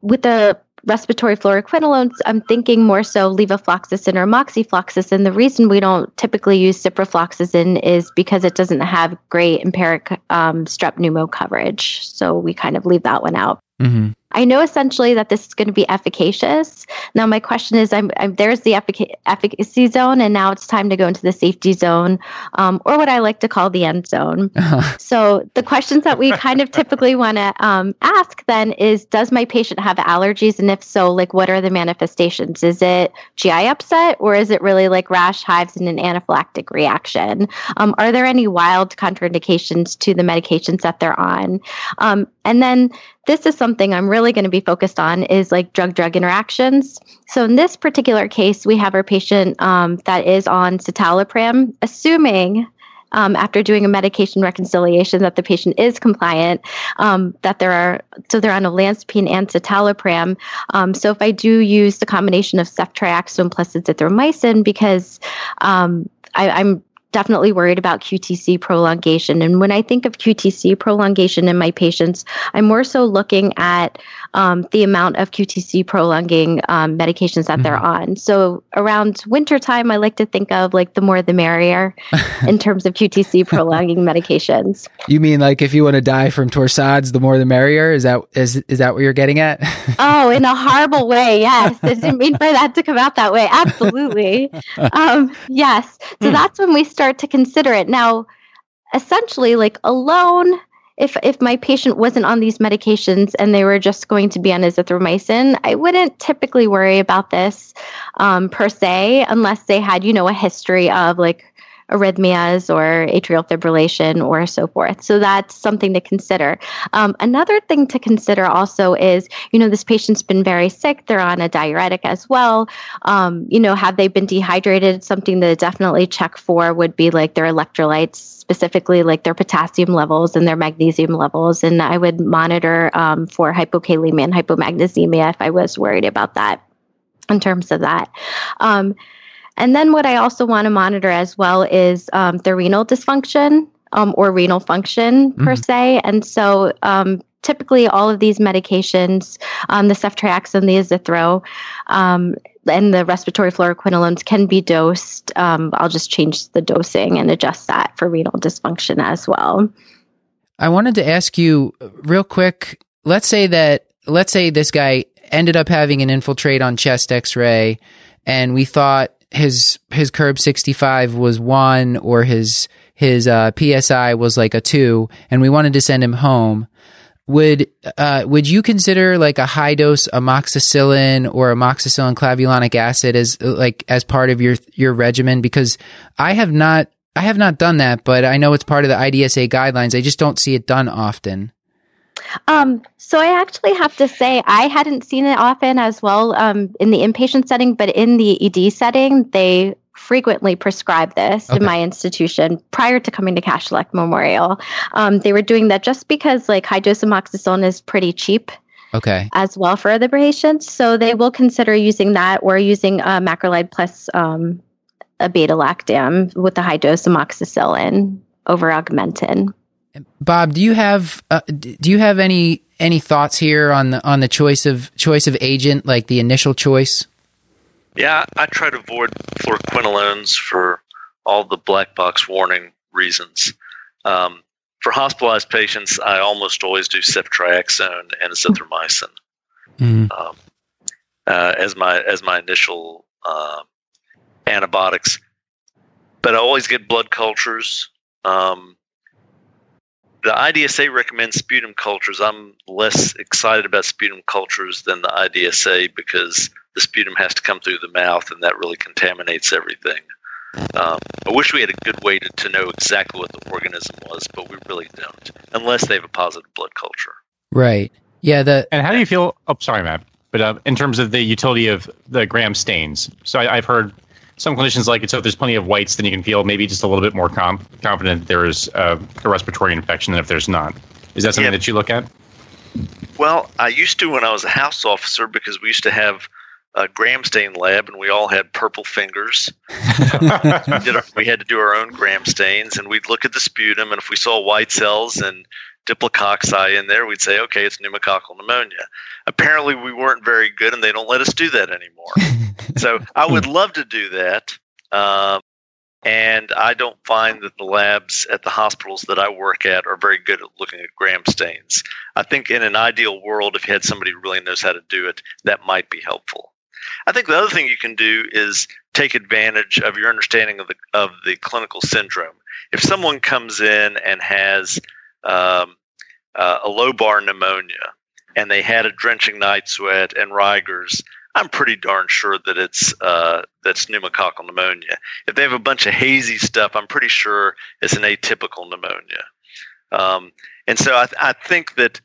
with the respiratory fluoroquinolones, I'm thinking more so levofloxacin or moxifloxacin. The reason we don't typically use ciprofloxacin is because it doesn't have great empiric um, strep pneumo coverage. So we kind of leave that one out. Mm-hmm. I know essentially that this is going to be efficacious. Now, my question is I'm, I'm there's the effic- efficacy zone, and now it's time to go into the safety zone, um, or what I like to call the end zone. Uh-huh. So, the questions that we kind of typically want to um, ask then is Does my patient have allergies? And if so, like what are the manifestations? Is it GI upset, or is it really like rash, hives, and an anaphylactic reaction? Um, are there any wild contraindications to the medications that they're on? Um, and then this is something I'm really going to be focused on is like drug drug interactions. So in this particular case, we have our patient um, that is on citalopram, assuming um, after doing a medication reconciliation that the patient is compliant, um, that there are so they're on olanzapine and citalopram. Um, so if I do use the combination of ceftriaxone plus azithromycin, because um, I, I'm definitely worried about QTC prolongation. And when I think of QTC prolongation in my patients, I'm more so looking at um, the amount of QTC prolonging um, medications that mm-hmm. they're on. So around wintertime, I like to think of like the more the merrier in terms of QTC prolonging medications. You mean like if you want to die from torsades, the more the merrier? Is that is is that what you're getting at? oh, in a horrible way. Yes, I didn't mean for that to come out that way. Absolutely. Um, yes. So mm. that's when we start to consider it. Now, essentially, like alone if if my patient wasn't on these medications and they were just going to be on azithromycin, I wouldn't typically worry about this um, per se, unless they had you know a history of like arrhythmias or atrial fibrillation or so forth. So that's something to consider. Um, another thing to consider also is, you know, this patient's been very sick. They're on a diuretic as well. Um, you know, have they been dehydrated? Something to definitely check for would be like their electrolytes, specifically like their potassium levels and their magnesium levels. And I would monitor um, for hypokalemia and hypomagnesemia if I was worried about that in terms of that. Um, and then what I also want to monitor as well is um, the renal dysfunction um, or renal function mm-hmm. per se. And so um, typically all of these medications, um, the ceftriaxone, the azithro, um, and the respiratory fluoroquinolones can be dosed. Um, I'll just change the dosing and adjust that for renal dysfunction as well. I wanted to ask you real quick. Let's say that let's say this guy ended up having an infiltrate on chest X-ray, and we thought his his curb 65 was 1 or his his uh, psi was like a 2 and we wanted to send him home. Would uh, would you consider like a high dose amoxicillin or amoxicillin clavulanic acid as like as part of your your regimen? Because I have not I have not done that but I know it's part of the IDSA guidelines. I just don't see it done often um, so I actually have to say I hadn't seen it often as well um, in the inpatient setting, but in the ED setting, they frequently prescribe this Okay. in my institution prior to coming to Kashlak Memorial. Um, they were doing that just because like high dose amoxicillin is pretty cheap Okay. as well for other patients. So they will consider using that or using uh, macrolide plus um, a beta lactam with the high dose amoxicillin over augmentin. Bob, do you have uh, do you have any any thoughts here on the on the choice of choice of agent, like the initial choice? Yeah, I try to avoid fluoroquinolones for all the black box warning reasons. Um, for hospitalized patients, I almost always do ceftriaxone and azithromycin Mhm. um, uh, as my as my initial um antibiotics. But I always get blood cultures. Um, the IDSA recommends sputum cultures. I'm less excited about sputum cultures than the IDSA because the sputum has to come through the mouth, and that really contaminates everything. Um, I wish we had a good way to, to know exactly what the organism was, but we really don't, unless they have a positive blood culture. Right. Yeah. The And how do you feel? Oh, sorry, Matt. But uh, in terms of the utility of the gram stains, so I, I've heard some clinicians like it. So if there's plenty of whites, then you can feel maybe just a little bit more com- confident that there's uh, a respiratory infection than if there's not. Is that something Yeah. that you look at? Well, I used to when I was a house officer because we used to have a gram stain lab and we all had purple fingers. we, did our, we had to do our own gram stains and we'd look at the sputum and if we saw white cells and diplococci in there, we'd say, okay, it's pneumococcal pneumonia. Apparently, we weren't very good and they don't let us do that anymore. so I would love to do that. Um, and I don't find that the labs at the hospitals that I work at are very good at looking at gram stains. I think in an ideal world, if you had somebody who really knows how to do it, that might be helpful. I think the other thing you can do is take advantage of your understanding of the of the clinical syndrome. If someone comes in and has um, uh, a lobar pneumonia and they had a drenching night sweat and rigors, I'm pretty darn sure that it's uh, that's pneumococcal pneumonia. If they have a bunch of hazy stuff, I'm pretty sure it's an atypical pneumonia. Um, and so I, I think that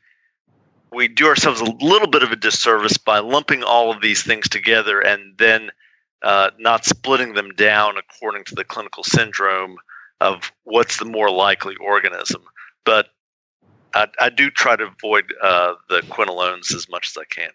we do ourselves a little bit of a disservice by lumping all of these things together and then uh, not splitting them down according to the clinical syndrome of what's the more likely organism. But I, I do try to avoid uh, the quinolones as much as I can.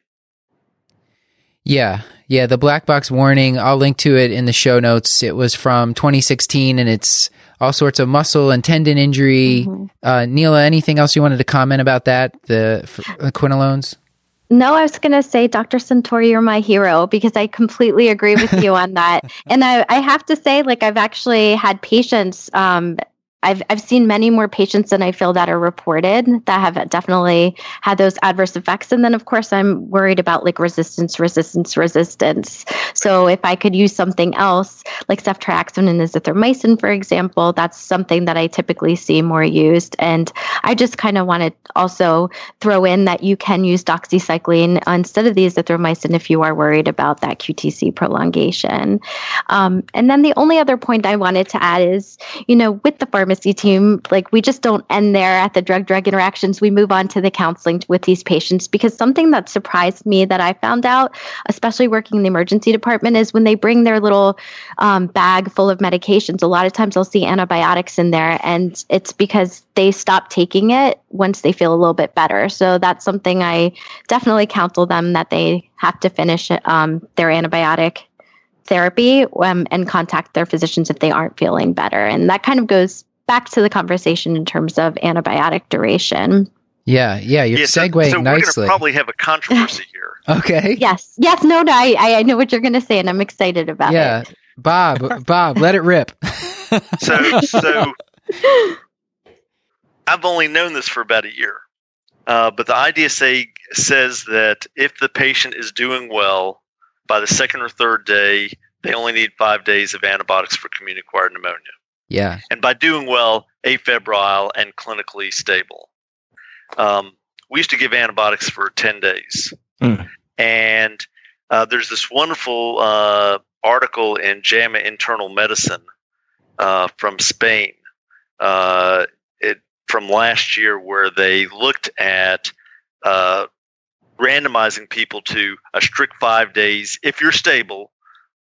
Yeah, yeah. The black box warning. I'll link to it in the show notes. It was from 2016, and it's all sorts of muscle and tendon injury. Mhm. Uh, Neela, anything else you wanted to comment about that? The f- uh, quinolones. No, I was going to say, Dr. Centor, you're my hero because I completely agree with you on that. And I, I have to say, like, I've actually had patients. Um, I've I've seen many more patients than I feel that are reported that have definitely had those adverse effects. And then, of course, I'm worried about like resistance, resistance, resistance. So if I could use something else like ceftriaxone and azithromycin, for example, that's something that I typically see more used. And I just kind of want to also throw in that you can use doxycycline instead of the azithromycin if you are worried about that QTC prolongation. Um, and then the only other point I wanted to add is, you know, with the pharmacy team, like we just don't end there at the drug drug interactions. We move on to the counseling with these patients because something that surprised me that I found out, especially working in the emergency department, is when they bring their little um, bag full of medications, a lot of times I'll see antibiotics in there, and it's because they stop taking it once they feel a little bit better. So that's something I definitely counsel them that they have to finish um, their antibiotic therapy um, and contact their physicians if they aren't feeling better. And that kind of goes back to the conversation in terms of antibiotic duration. Yeah, yeah. You're Yeah, so- segueing so, we're nicely. going to probably have a controversy here. okay. Yes, yes, no, no, I, I know what you're going to say, and I'm excited about Yeah. it. Bob, Bob, let it rip. So, so I've only known this for about a year, uh, but the IDSA says that if the patient is doing well by the second or third day, they only need five days of antibiotics for community-acquired pneumonia, Yeah. and by doing well, afebrile and clinically stable. Um, we used to give antibiotics for ten days, Mm. and uh, there's this wonderful uh, article in JAMA Internal Medicine uh, from Spain uh, it, from last year where they looked at uh, randomizing people to a strict five days if you're stable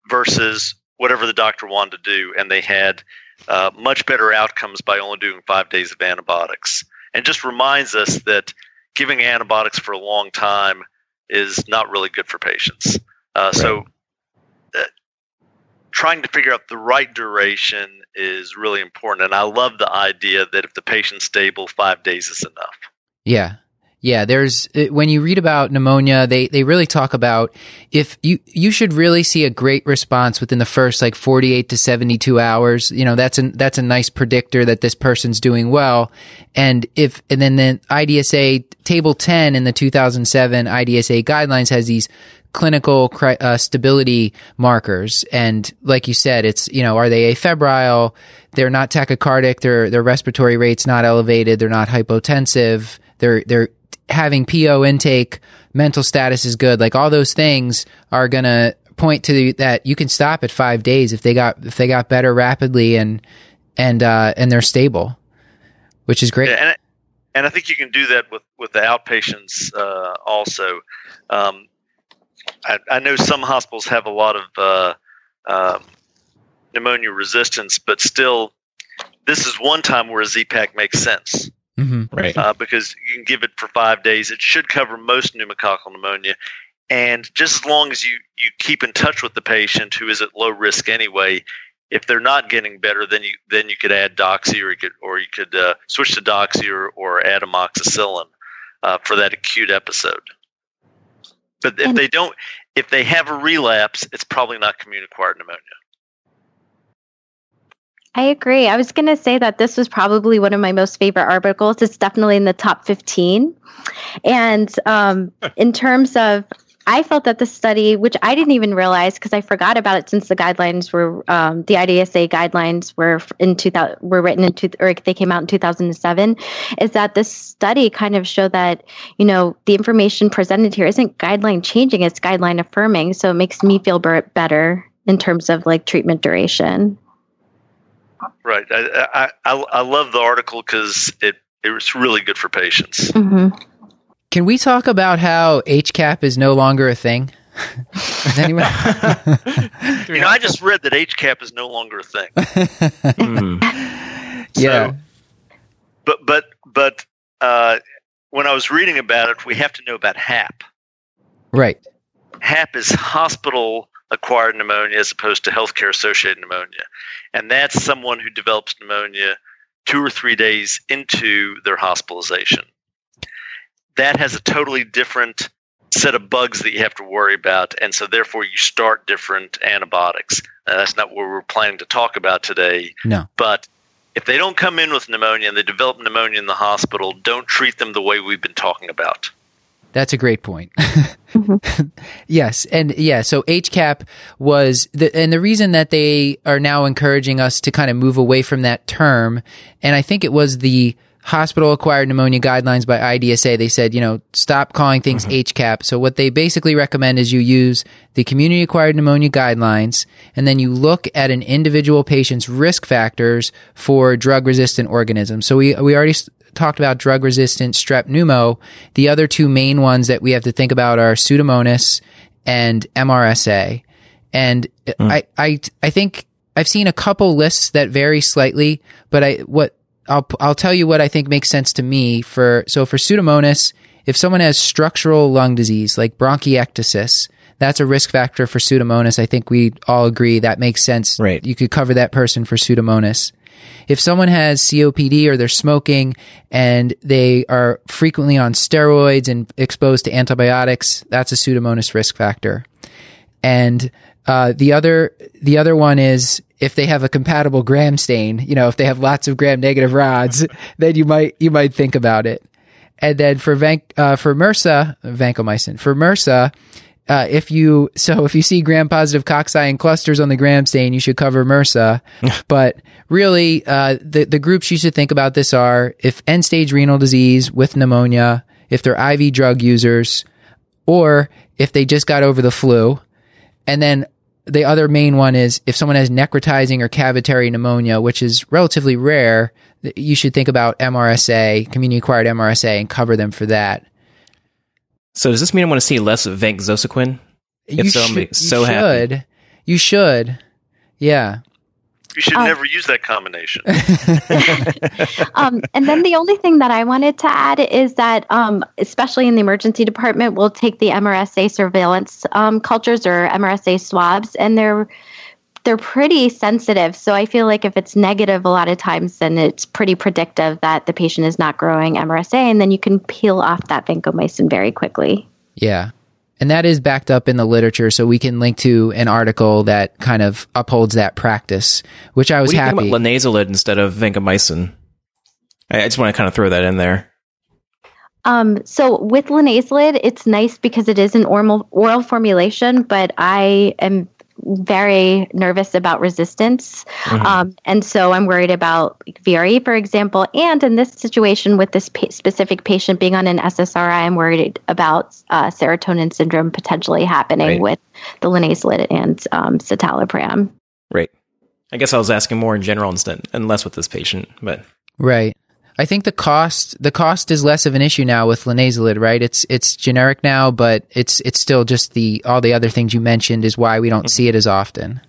versus whatever the doctor wanted to do, and they had uh, much better outcomes by only doing five days of antibiotics. And just reminds us that giving antibiotics for a long time is not really good for patients. Uh, So, uh, trying to figure out the right duration is really important. And I love the idea that if the patient's stable, five days is enough. Yeah. Yeah, there's uh, when you read about pneumonia, they they really talk about if you you should really see a great response within the first like 48 to 72 hours. You know, that's a that's a nice predictor that this person's doing well. And if and then the IDSA table 10 in the 2007 IDSA guidelines has these clinical uh, stability markers. And like you said it's you know are they afebrile? They're not tachycardic. Their their respiratory rates not elevated. They're not hypotensive. They're they're having PO intake, mental status is good. Like all those things are going to point to the, that you can stop at five days if they got if they got better rapidly and and uh, and they're stable, which is great. Yeah, and I- and I think you can do that with with the outpatients uh, also. Um, I, I know some hospitals have a lot of uh, um, pneumonia resistance, but still, this is one time where a Z-Pak makes sense hmm Right. uh, because you can give it for five days. It should cover most pneumococcal pneumonia. And just as long as you, you keep in touch with the patient who is at low risk anyway, if they're not getting better, then you then you could add doxy or you could or you could uh, switch to doxy or, or add amoxicillin uh, for that acute episode. But if And- they don't, if they have a relapse, it's probably not commune acquired pneumonia. I agree. I was going to say that this was probably one of my most favorite articles. It's definitely in the top 15. And um, in terms of, I felt that the study, which I didn't even realize because I forgot about it since the guidelines were, um, the IDSA guidelines were in 2000, were written in, two, or they came out in 2007, is that this study kind of showed that, you know, the information presented here isn't guideline changing, it's guideline affirming. So it makes me feel better in terms of like treatment duration. Right. I I, I, I love the article because it it was really good for patients. hmm Can we talk about how HCAP is no longer a thing? Is anyone? You know, I just read that HCAP is no longer a thing. Mm. yeah. So, but but but uh, when I was reading about it, we have to know about HAP. Right. HAP is hospital acquired pneumonia as opposed to healthcare associated pneumonia. And that's someone who develops pneumonia two or three days into their hospitalization. That has a totally different set of bugs that you have to worry about. And so, therefore, you start different antibiotics. Now, that's not what we're planning to talk about today. No. But if they don't come in with pneumonia and they develop pneumonia in the hospital, don't treat them the way we've been talking about. That's a great point. Mm-hmm. yes, and yeah, so HCAP was the and the reason that they are now encouraging us to kind of move away from that term, and I think it was the hospital acquired pneumonia guidelines by IDSA. They said, you know, stop calling things mm-hmm. HCAP. So what they basically recommend is you use the community acquired pneumonia guidelines and then you look at an individual patient's risk factors for drug resistant organisms. So we we already talked about drug resistant strep pneumo. The other two main ones that we have to think about are Pseudomonas and MRSA. And mm. I, I, I think I've seen a couple lists that vary slightly, but I, what, I'll, I'll tell you what I think makes sense to me for, so for Pseudomonas, if someone has structural lung disease like bronchiectasis, that's a risk factor for Pseudomonas. I think we all agree that makes sense. Right. You could cover that person for Pseudomonas. If someone has COPD or they're smoking and they are frequently on steroids and exposed to antibiotics, that's a Pseudomonas risk factor. And uh, the other the other one is if they have a compatible gram stain, you know, if they have lots of gram negative rods, then you might you might think about it. And then for van, uh, for MRSA, vancomycin, for MRSA, uh, if you so if you see gram positive cocci and clusters on the gram stain, you should cover MRSA. but really, uh, the the groups you should think about this are if end stage renal disease with pneumonia, if they're IV drug users, or if they just got over the flu, and then the other main one is if someone has necrotizing or cavitary pneumonia, which is relatively rare, you should think about MRSA, community acquired MRSA, and cover them for that. So does this mean I want to see less of vancomycin? If you so, I'm should, so you happy. should. You should. Yeah. You should Oh. never use that combination. um, and then the only thing that I wanted to add is that, um, especially in the emergency department, we'll take the MRSA surveillance um, cultures or MRSA swabs, and they're they're pretty sensitive. So I feel like if it's negative, a lot of times, then it's pretty predictive that the patient is not growing MRSA, and then you can peel off that vancomycin very quickly. Yeah. And that is backed up in the literature, so we can link to an article that kind of upholds that practice, which I was What do you happy. think about linezolid instead of vancomycin? I I just want to kind of throw that in there. Um, so with linezolid, it's nice because it is an oral oral formulation, but I am very nervous about resistance, um, and so I'm worried about like, VRE, for example. And in this situation, with this pa- specific patient being on an SSRI, I'm worried about uh, serotonin syndrome potentially happening Right. with the linezolid and um, citalopram. Right. I guess I was asking more in general instead and less with this patient, but Right. I think the cost the cost is less of an issue now with linezolid, right? It's it's generic now, but it's it's still just the all the other things you mentioned is why we don't see it as often.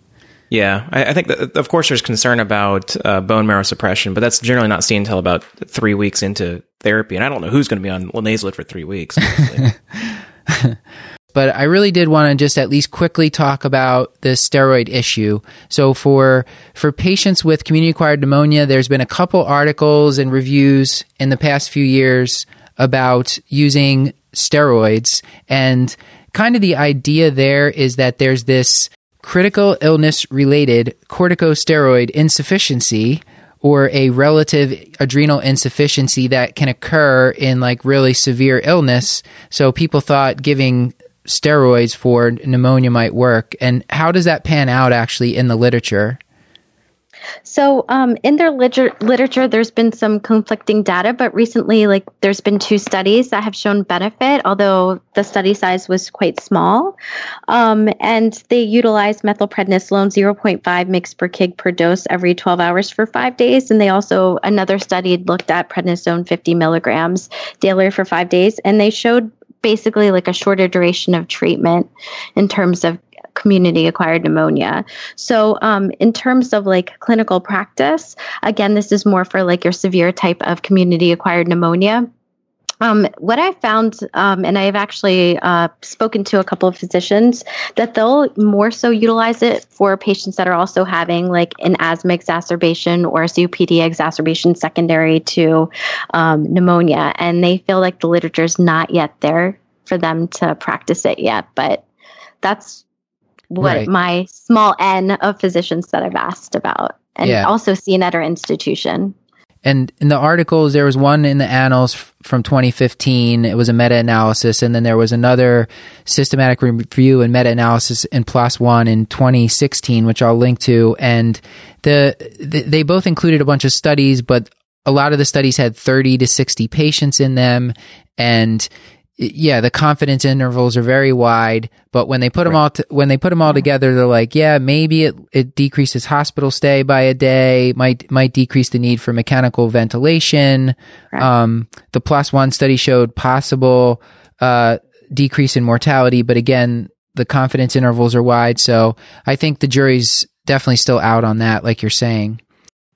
yeah, I, I think that of course there's concern about uh, bone marrow suppression, but that's generally not seen until about three weeks into therapy, and I don't know who's going to be on linezolid for three weeks. But I really did want to just at least quickly talk about the steroid issue. So for for patients with community acquired pneumonia, there's been a couple articles and reviews in the past few years about using steroids and kind of the idea there is that there's this critical illness related corticosteroid insufficiency or a relative adrenal insufficiency that can occur in like really severe illness. So people thought giving steroids for pneumonia might work. And how does that pan out actually in the literature? So, um, in their liter- literature, there's been some conflicting data, but recently, like, there's been two studies that have shown benefit, although the study size was quite small. Um, and they utilized methylprednisolone 0.5 mg per kg per dose every 12 hours for five days. And they also, another study looked at prednisone 50 milligrams daily for five days, and they showed basically like a shorter duration of treatment in terms of community acquired pneumonia. So, um, in terms of like clinical practice, again, this is more for like your severe type of community acquired pneumonia. Um, what I found, um, and I've actually uh, spoken to a couple of physicians, that they'll more so utilize it for patients that are also having like an asthma exacerbation or a COPD exacerbation secondary to um, pneumonia. And they feel like the literature is not yet there for them to practice it yet. But that's what Right. my small N of physicians that I've asked about and Yeah. also seen at our institution. And in the articles, there was one in the Annals from 2015. It was a meta analysis. And then there was another systematic review and meta analysis in PLOS One in 2016, which I'll link to. And the they both included a bunch of studies, but a lot of the studies had 30 to 60 patients in them. And yeah, the confidence intervals are very wide, but when they put them all t- when they put them all together, they're like, yeah, maybe it it decreases hospital stay by a day, might might decrease the need for mechanical ventilation. Right. Um, the PLOS One study showed possible uh, decrease in mortality, but again, the confidence intervals are wide, so I think the jury's definitely still out on that, like you're saying.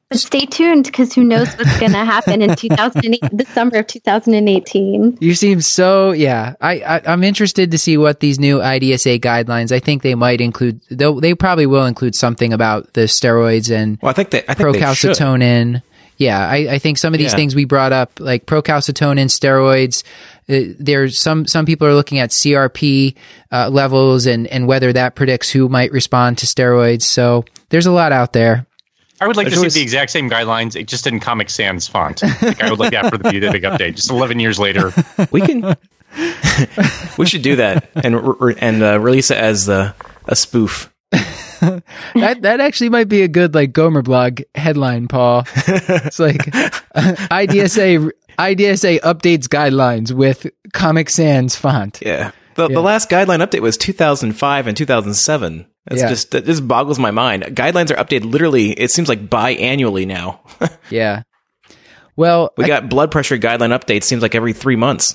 But stay tuned because who knows what's going to happen in 2008, the summer of 2018. You seem so yeah. I, I I'm interested to see what these new IDSA guidelines. I think they might include. They'll, they probably will include something about the steroids and well, I think they, I think they should. procalcitonin. Yeah, I, I think some of these Yeah. things we brought up, like procalcitonin, steroids. Uh, there's some some people are looking at CRP uh, levels and and whether that predicts who might respond to steroids. So there's a lot out there. I would like to There's see always- the exact same guidelines, it just in Comic Sans font. Like I would like that for the big update. Just 11 years later. We can. we should do that and re- and uh, release it as the a spoof. that that actually might be a good like GomerBlog headline, Paul. It's like IDSA IDSA updates guidelines with Comic Sans font. Yeah. The, Yeah. the last guideline update was 2005 and 2007. That's Yeah. just that just boggles my mind. Guidelines are updated literally. It seems like biannually now. Yeah. Well, we I- got blood pressure guideline updates. Seems like every three months.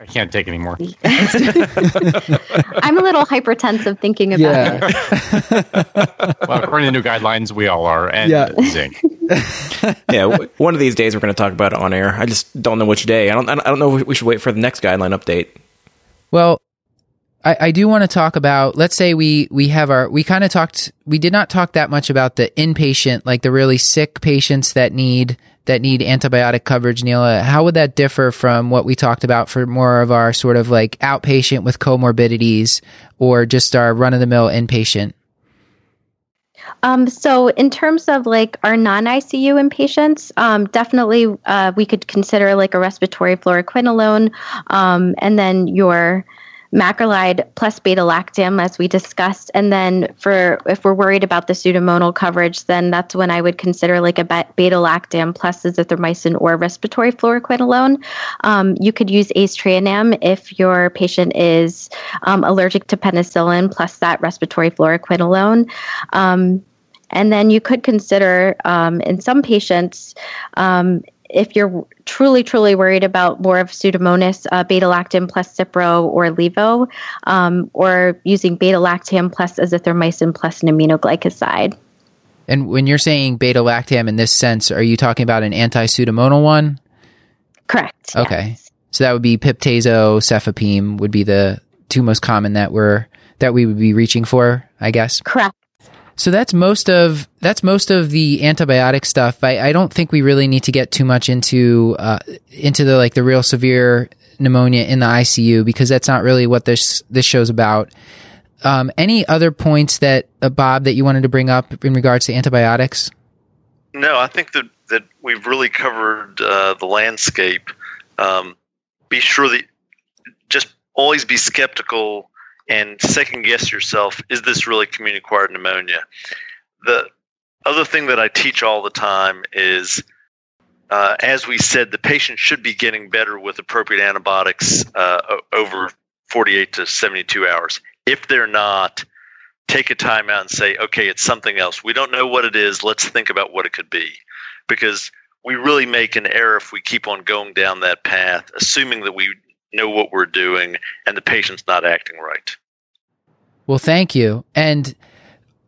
I can't take anymore. I'm a little hypertensive thinking about Yeah. it. Well, according to new guidelines, we all are. And Yeah. zinc. yeah, w- one of these days we're going to talk about it on air. I just don't know which day. I don't. I don't- I don't know if we should wait for the next guideline update. Well, I, I do want to talk about. Let's say we we have our. We kind of talked. We did not talk that much about the inpatient, like the really sick patients that need that need antibiotic coverage. Neela, how would that differ from what we talked about for more of our sort of like outpatient with comorbidities, or just our run of the mill inpatient? Um, so, in terms of like our non ICU inpatients, um, definitely uh, we could consider like a respiratory fluoroquinolone, um, and then your macrolide plus beta lactam, as we discussed. And then for if we're worried about the pseudomonal coverage, then that's when I would consider like a beta lactam plus azithromycin or respiratory fluoroquinolone. Um, you could use aztreonam if your patient is um, allergic to penicillin plus that respiratory fluoroquinolone. Um, and then you could consider um, in some patients, um, if you're truly, truly worried about more of Pseudomonas, uh, beta lactam plus Cipro or Levo, um, or using beta lactam plus azithromycin plus an aminoglycoside. And when you're saying beta lactam in this sense, are you talking about an anti pseudomonal one? Correct. Okay. yes. So that would be piptazo, cefepime would be the two most common that we're that we would be reaching for, I guess. Correct. So that's most of that's most of the antibiotic stuff. I, I don't think we really need to get too much into uh, into the like the real severe pneumonia in the ICU because that's not really what this this show's about. Um, any other points that uh, Bob that you wanted to bring up in regards to antibiotics? No, I think that, that we've really covered uh, the landscape. Um, be sure that just always be skeptical and second guess yourself is this really community acquired pneumonia? The other thing that I teach all the time is, uh, as we said, the patient should be getting better with appropriate antibiotics uh, over 48 to 72 hours. If they're not, take a time out and say, okay, it's something else. We don't know what it is. Let's think about what it could be. Because we really make an error if we keep on going down that path, assuming that we know what we're doing and the patient's not acting right. Well, thank you. And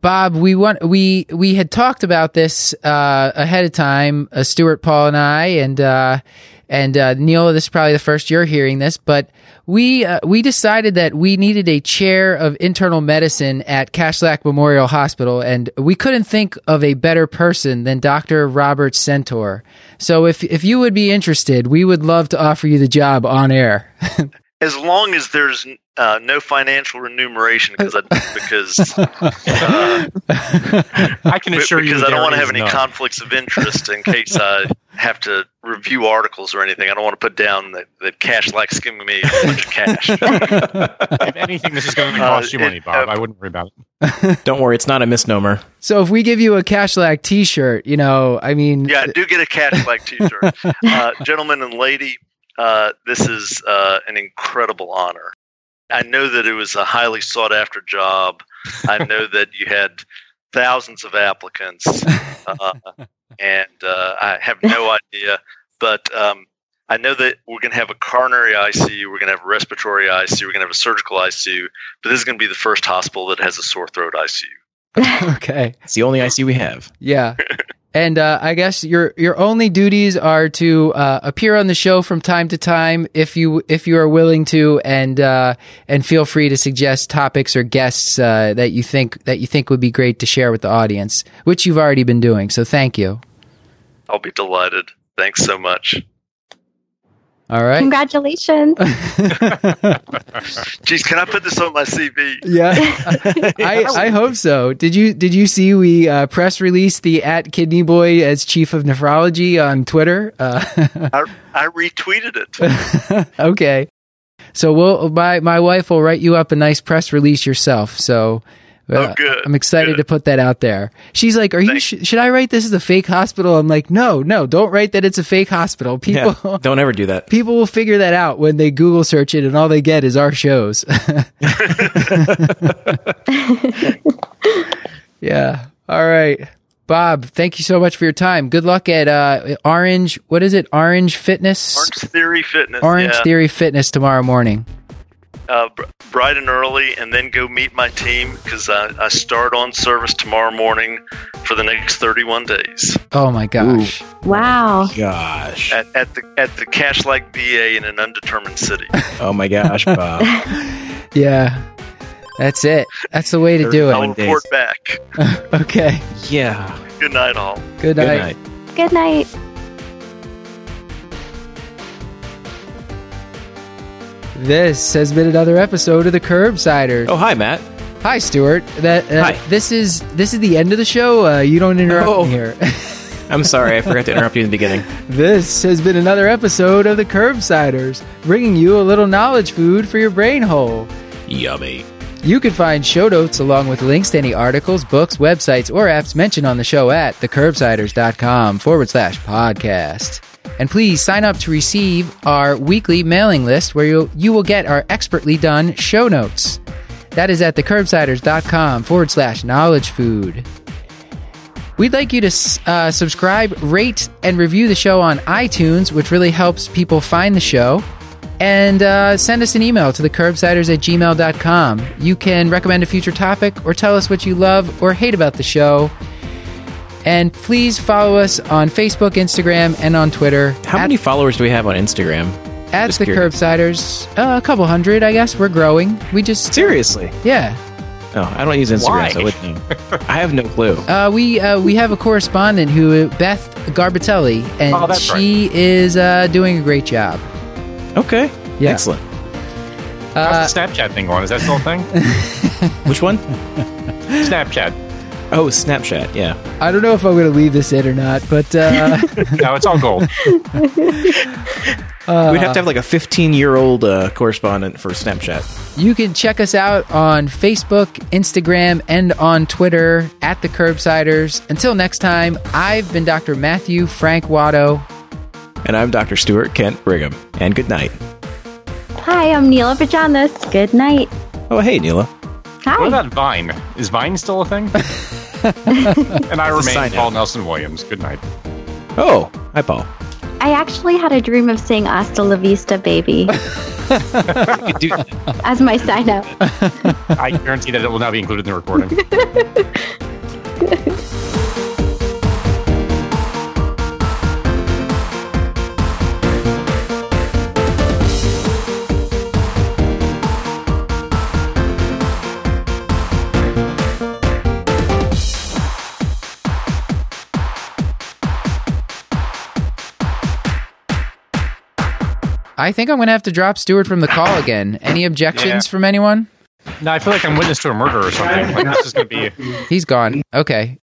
Bob, we want we we had talked about this uh, ahead of time. Uh, Stuart, Paul, and I, and uh, and uh, Neil. This is probably the first you're hearing this, but we uh, we decided that we needed a chair of internal medicine at Kashlak Memorial Hospital, and we couldn't think of a better person than Dr. Robert Centor. So, if if you would be interested, we would love to offer you the job on air. As long as there's uh, no financial remuneration, because I, because uh, I can assure you because I don't want to have any none. conflicts of interest in case I have to review articles or anything. I don't want to put down that, that Kashlak skimming me a bunch of cash. if anything, this is going to Uh, cost you money, it- Bob. uh, I wouldn't worry about it. Don't worry, it's not a misnomer. so, if we give you a Kashlak T-shirt, you know, I mean, yeah, do get a Kashlak t-shirt, uh, gentlemen and lady. Uh, this is uh, an incredible honor. I know that it was a highly sought after job. I know that you had thousands of applicants, uh, and uh, I have no idea. But um, I know that we're going to have a coronary ICU, we're going to have a respiratory ICU, we're going to have a surgical ICU. But this is going to be the first hospital that has a sore throat ICU. okay. It's the only ICU we have. Yeah. And uh, I guess your your only duties are to uh, appear on the show from time to time if you if you are willing to, and uh, and feel free to suggest topics or guests uh, that you think that you think would be great to share with the audience, which you've already been doing. So thank you. I'll be delighted. Thanks so much. All right. Congratulations. Geez, can I put this on my CV? Yeah, I, I hope so. Did you did you see we uh, press released the at Kidney Boy as chief of nephrology on Twitter? Uh, I, I retweeted it. okay, so we'll my my wife will write you up a nice press release yourself. So. Oh, good, I'm excited good. to put that out there. She's like, "Are you? Sh- should I write this as a fake hospital?" I'm like, "No, no, don't write that it's a fake hospital. People, Yeah, don't ever do that. people will figure that out when they Google search it, and all they get is our shows. yeah. All right. Bob, thank you so much for your time. Good luck at uh, Orange. What is it? Orange Fitness. Orange Theory Fitness. Orange yeah. Theory Fitness tomorrow morning. Uh, bright and early, and then go meet my team because I, I start on service tomorrow morning for the next 31 days Oh my gosh. Wow. Gosh. at, at the at the Kashlak VA in an undetermined city. Oh my gosh, Bob. Yeah. That's it. That's the way to do it. I'll it. days. report back. Okay. yeah. Good night, all. Good Good night. night. Good night. This has been another episode of the Curbsiders. Oh, hi, Matt. Hi, Stuart. That uh, Hi. this is this is the end of the show. Uh, you don't interrupt Oh. me here. I'm sorry, I forgot to interrupt you in the beginning. this has been another episode of the Curbsiders, bringing you a little knowledge food for your brain hole. Yummy. You can find show notes along with links to any articles, books, websites, or apps mentioned on the show at thecurbsiders.com forward slash podcast. And please sign up to receive our weekly mailing list where you'll, you will get our expertly done show notes. That is at thecurbsiders.com forward slash knowledge food. We'd like you to uh, subscribe, rate, and review the show on iTunes, which really helps people find the show. And uh, send us an email to thecurbsiders at gmail.com. You can recommend a future topic or tell us what you love or hate about the show. And please follow us on Facebook, Instagram, and on Twitter. How at, many followers do we have on Instagram? at just the curious. Curbsiders? Uh, a couple hundred, I guess. We're growing. We just, Seriously. yeah. No, I don't use Instagram, Why? so I wouldn't. I have no clue. Uh, we uh, we have a correspondent who Beth Garbitelli, and Oh, that's she is uh, doing a great job. Okay. Yeah. Excellent. Uh, How's the Snapchat thing going? Is that still a thing? Which one? Snapchat. Oh, Snapchat. Yeah. I don't know if I'm going to leave this in or not, but uh, No, it's all gold. We'd have to have like a 15 year old uh, correspondent for Snapchat. you can check us out on Facebook, Instagram, and on Twitter at the Curbsiders. Until next time, I've been Dr. Matthew Frank Watto. And I'm Dr. Stuart Kent Brigham. And good night. Hi, I'm Neela Bhajandas. Good night. Oh, hey, Neela. Hi. What about Vine? Is Vine still a thing? and I remain Paul out. Nelson Williams. Good night. Oh, hi, Paul. I actually had a dream of saying Hasta la vista, baby, do- as my sign up. I guarantee that it will now be included in the recording. I think I'm going to have to drop Stuart from the call again. Any objections Yeah. from anyone? No, I feel like I'm witness to a murder or something. Like this is going to be. He's gone. Okay.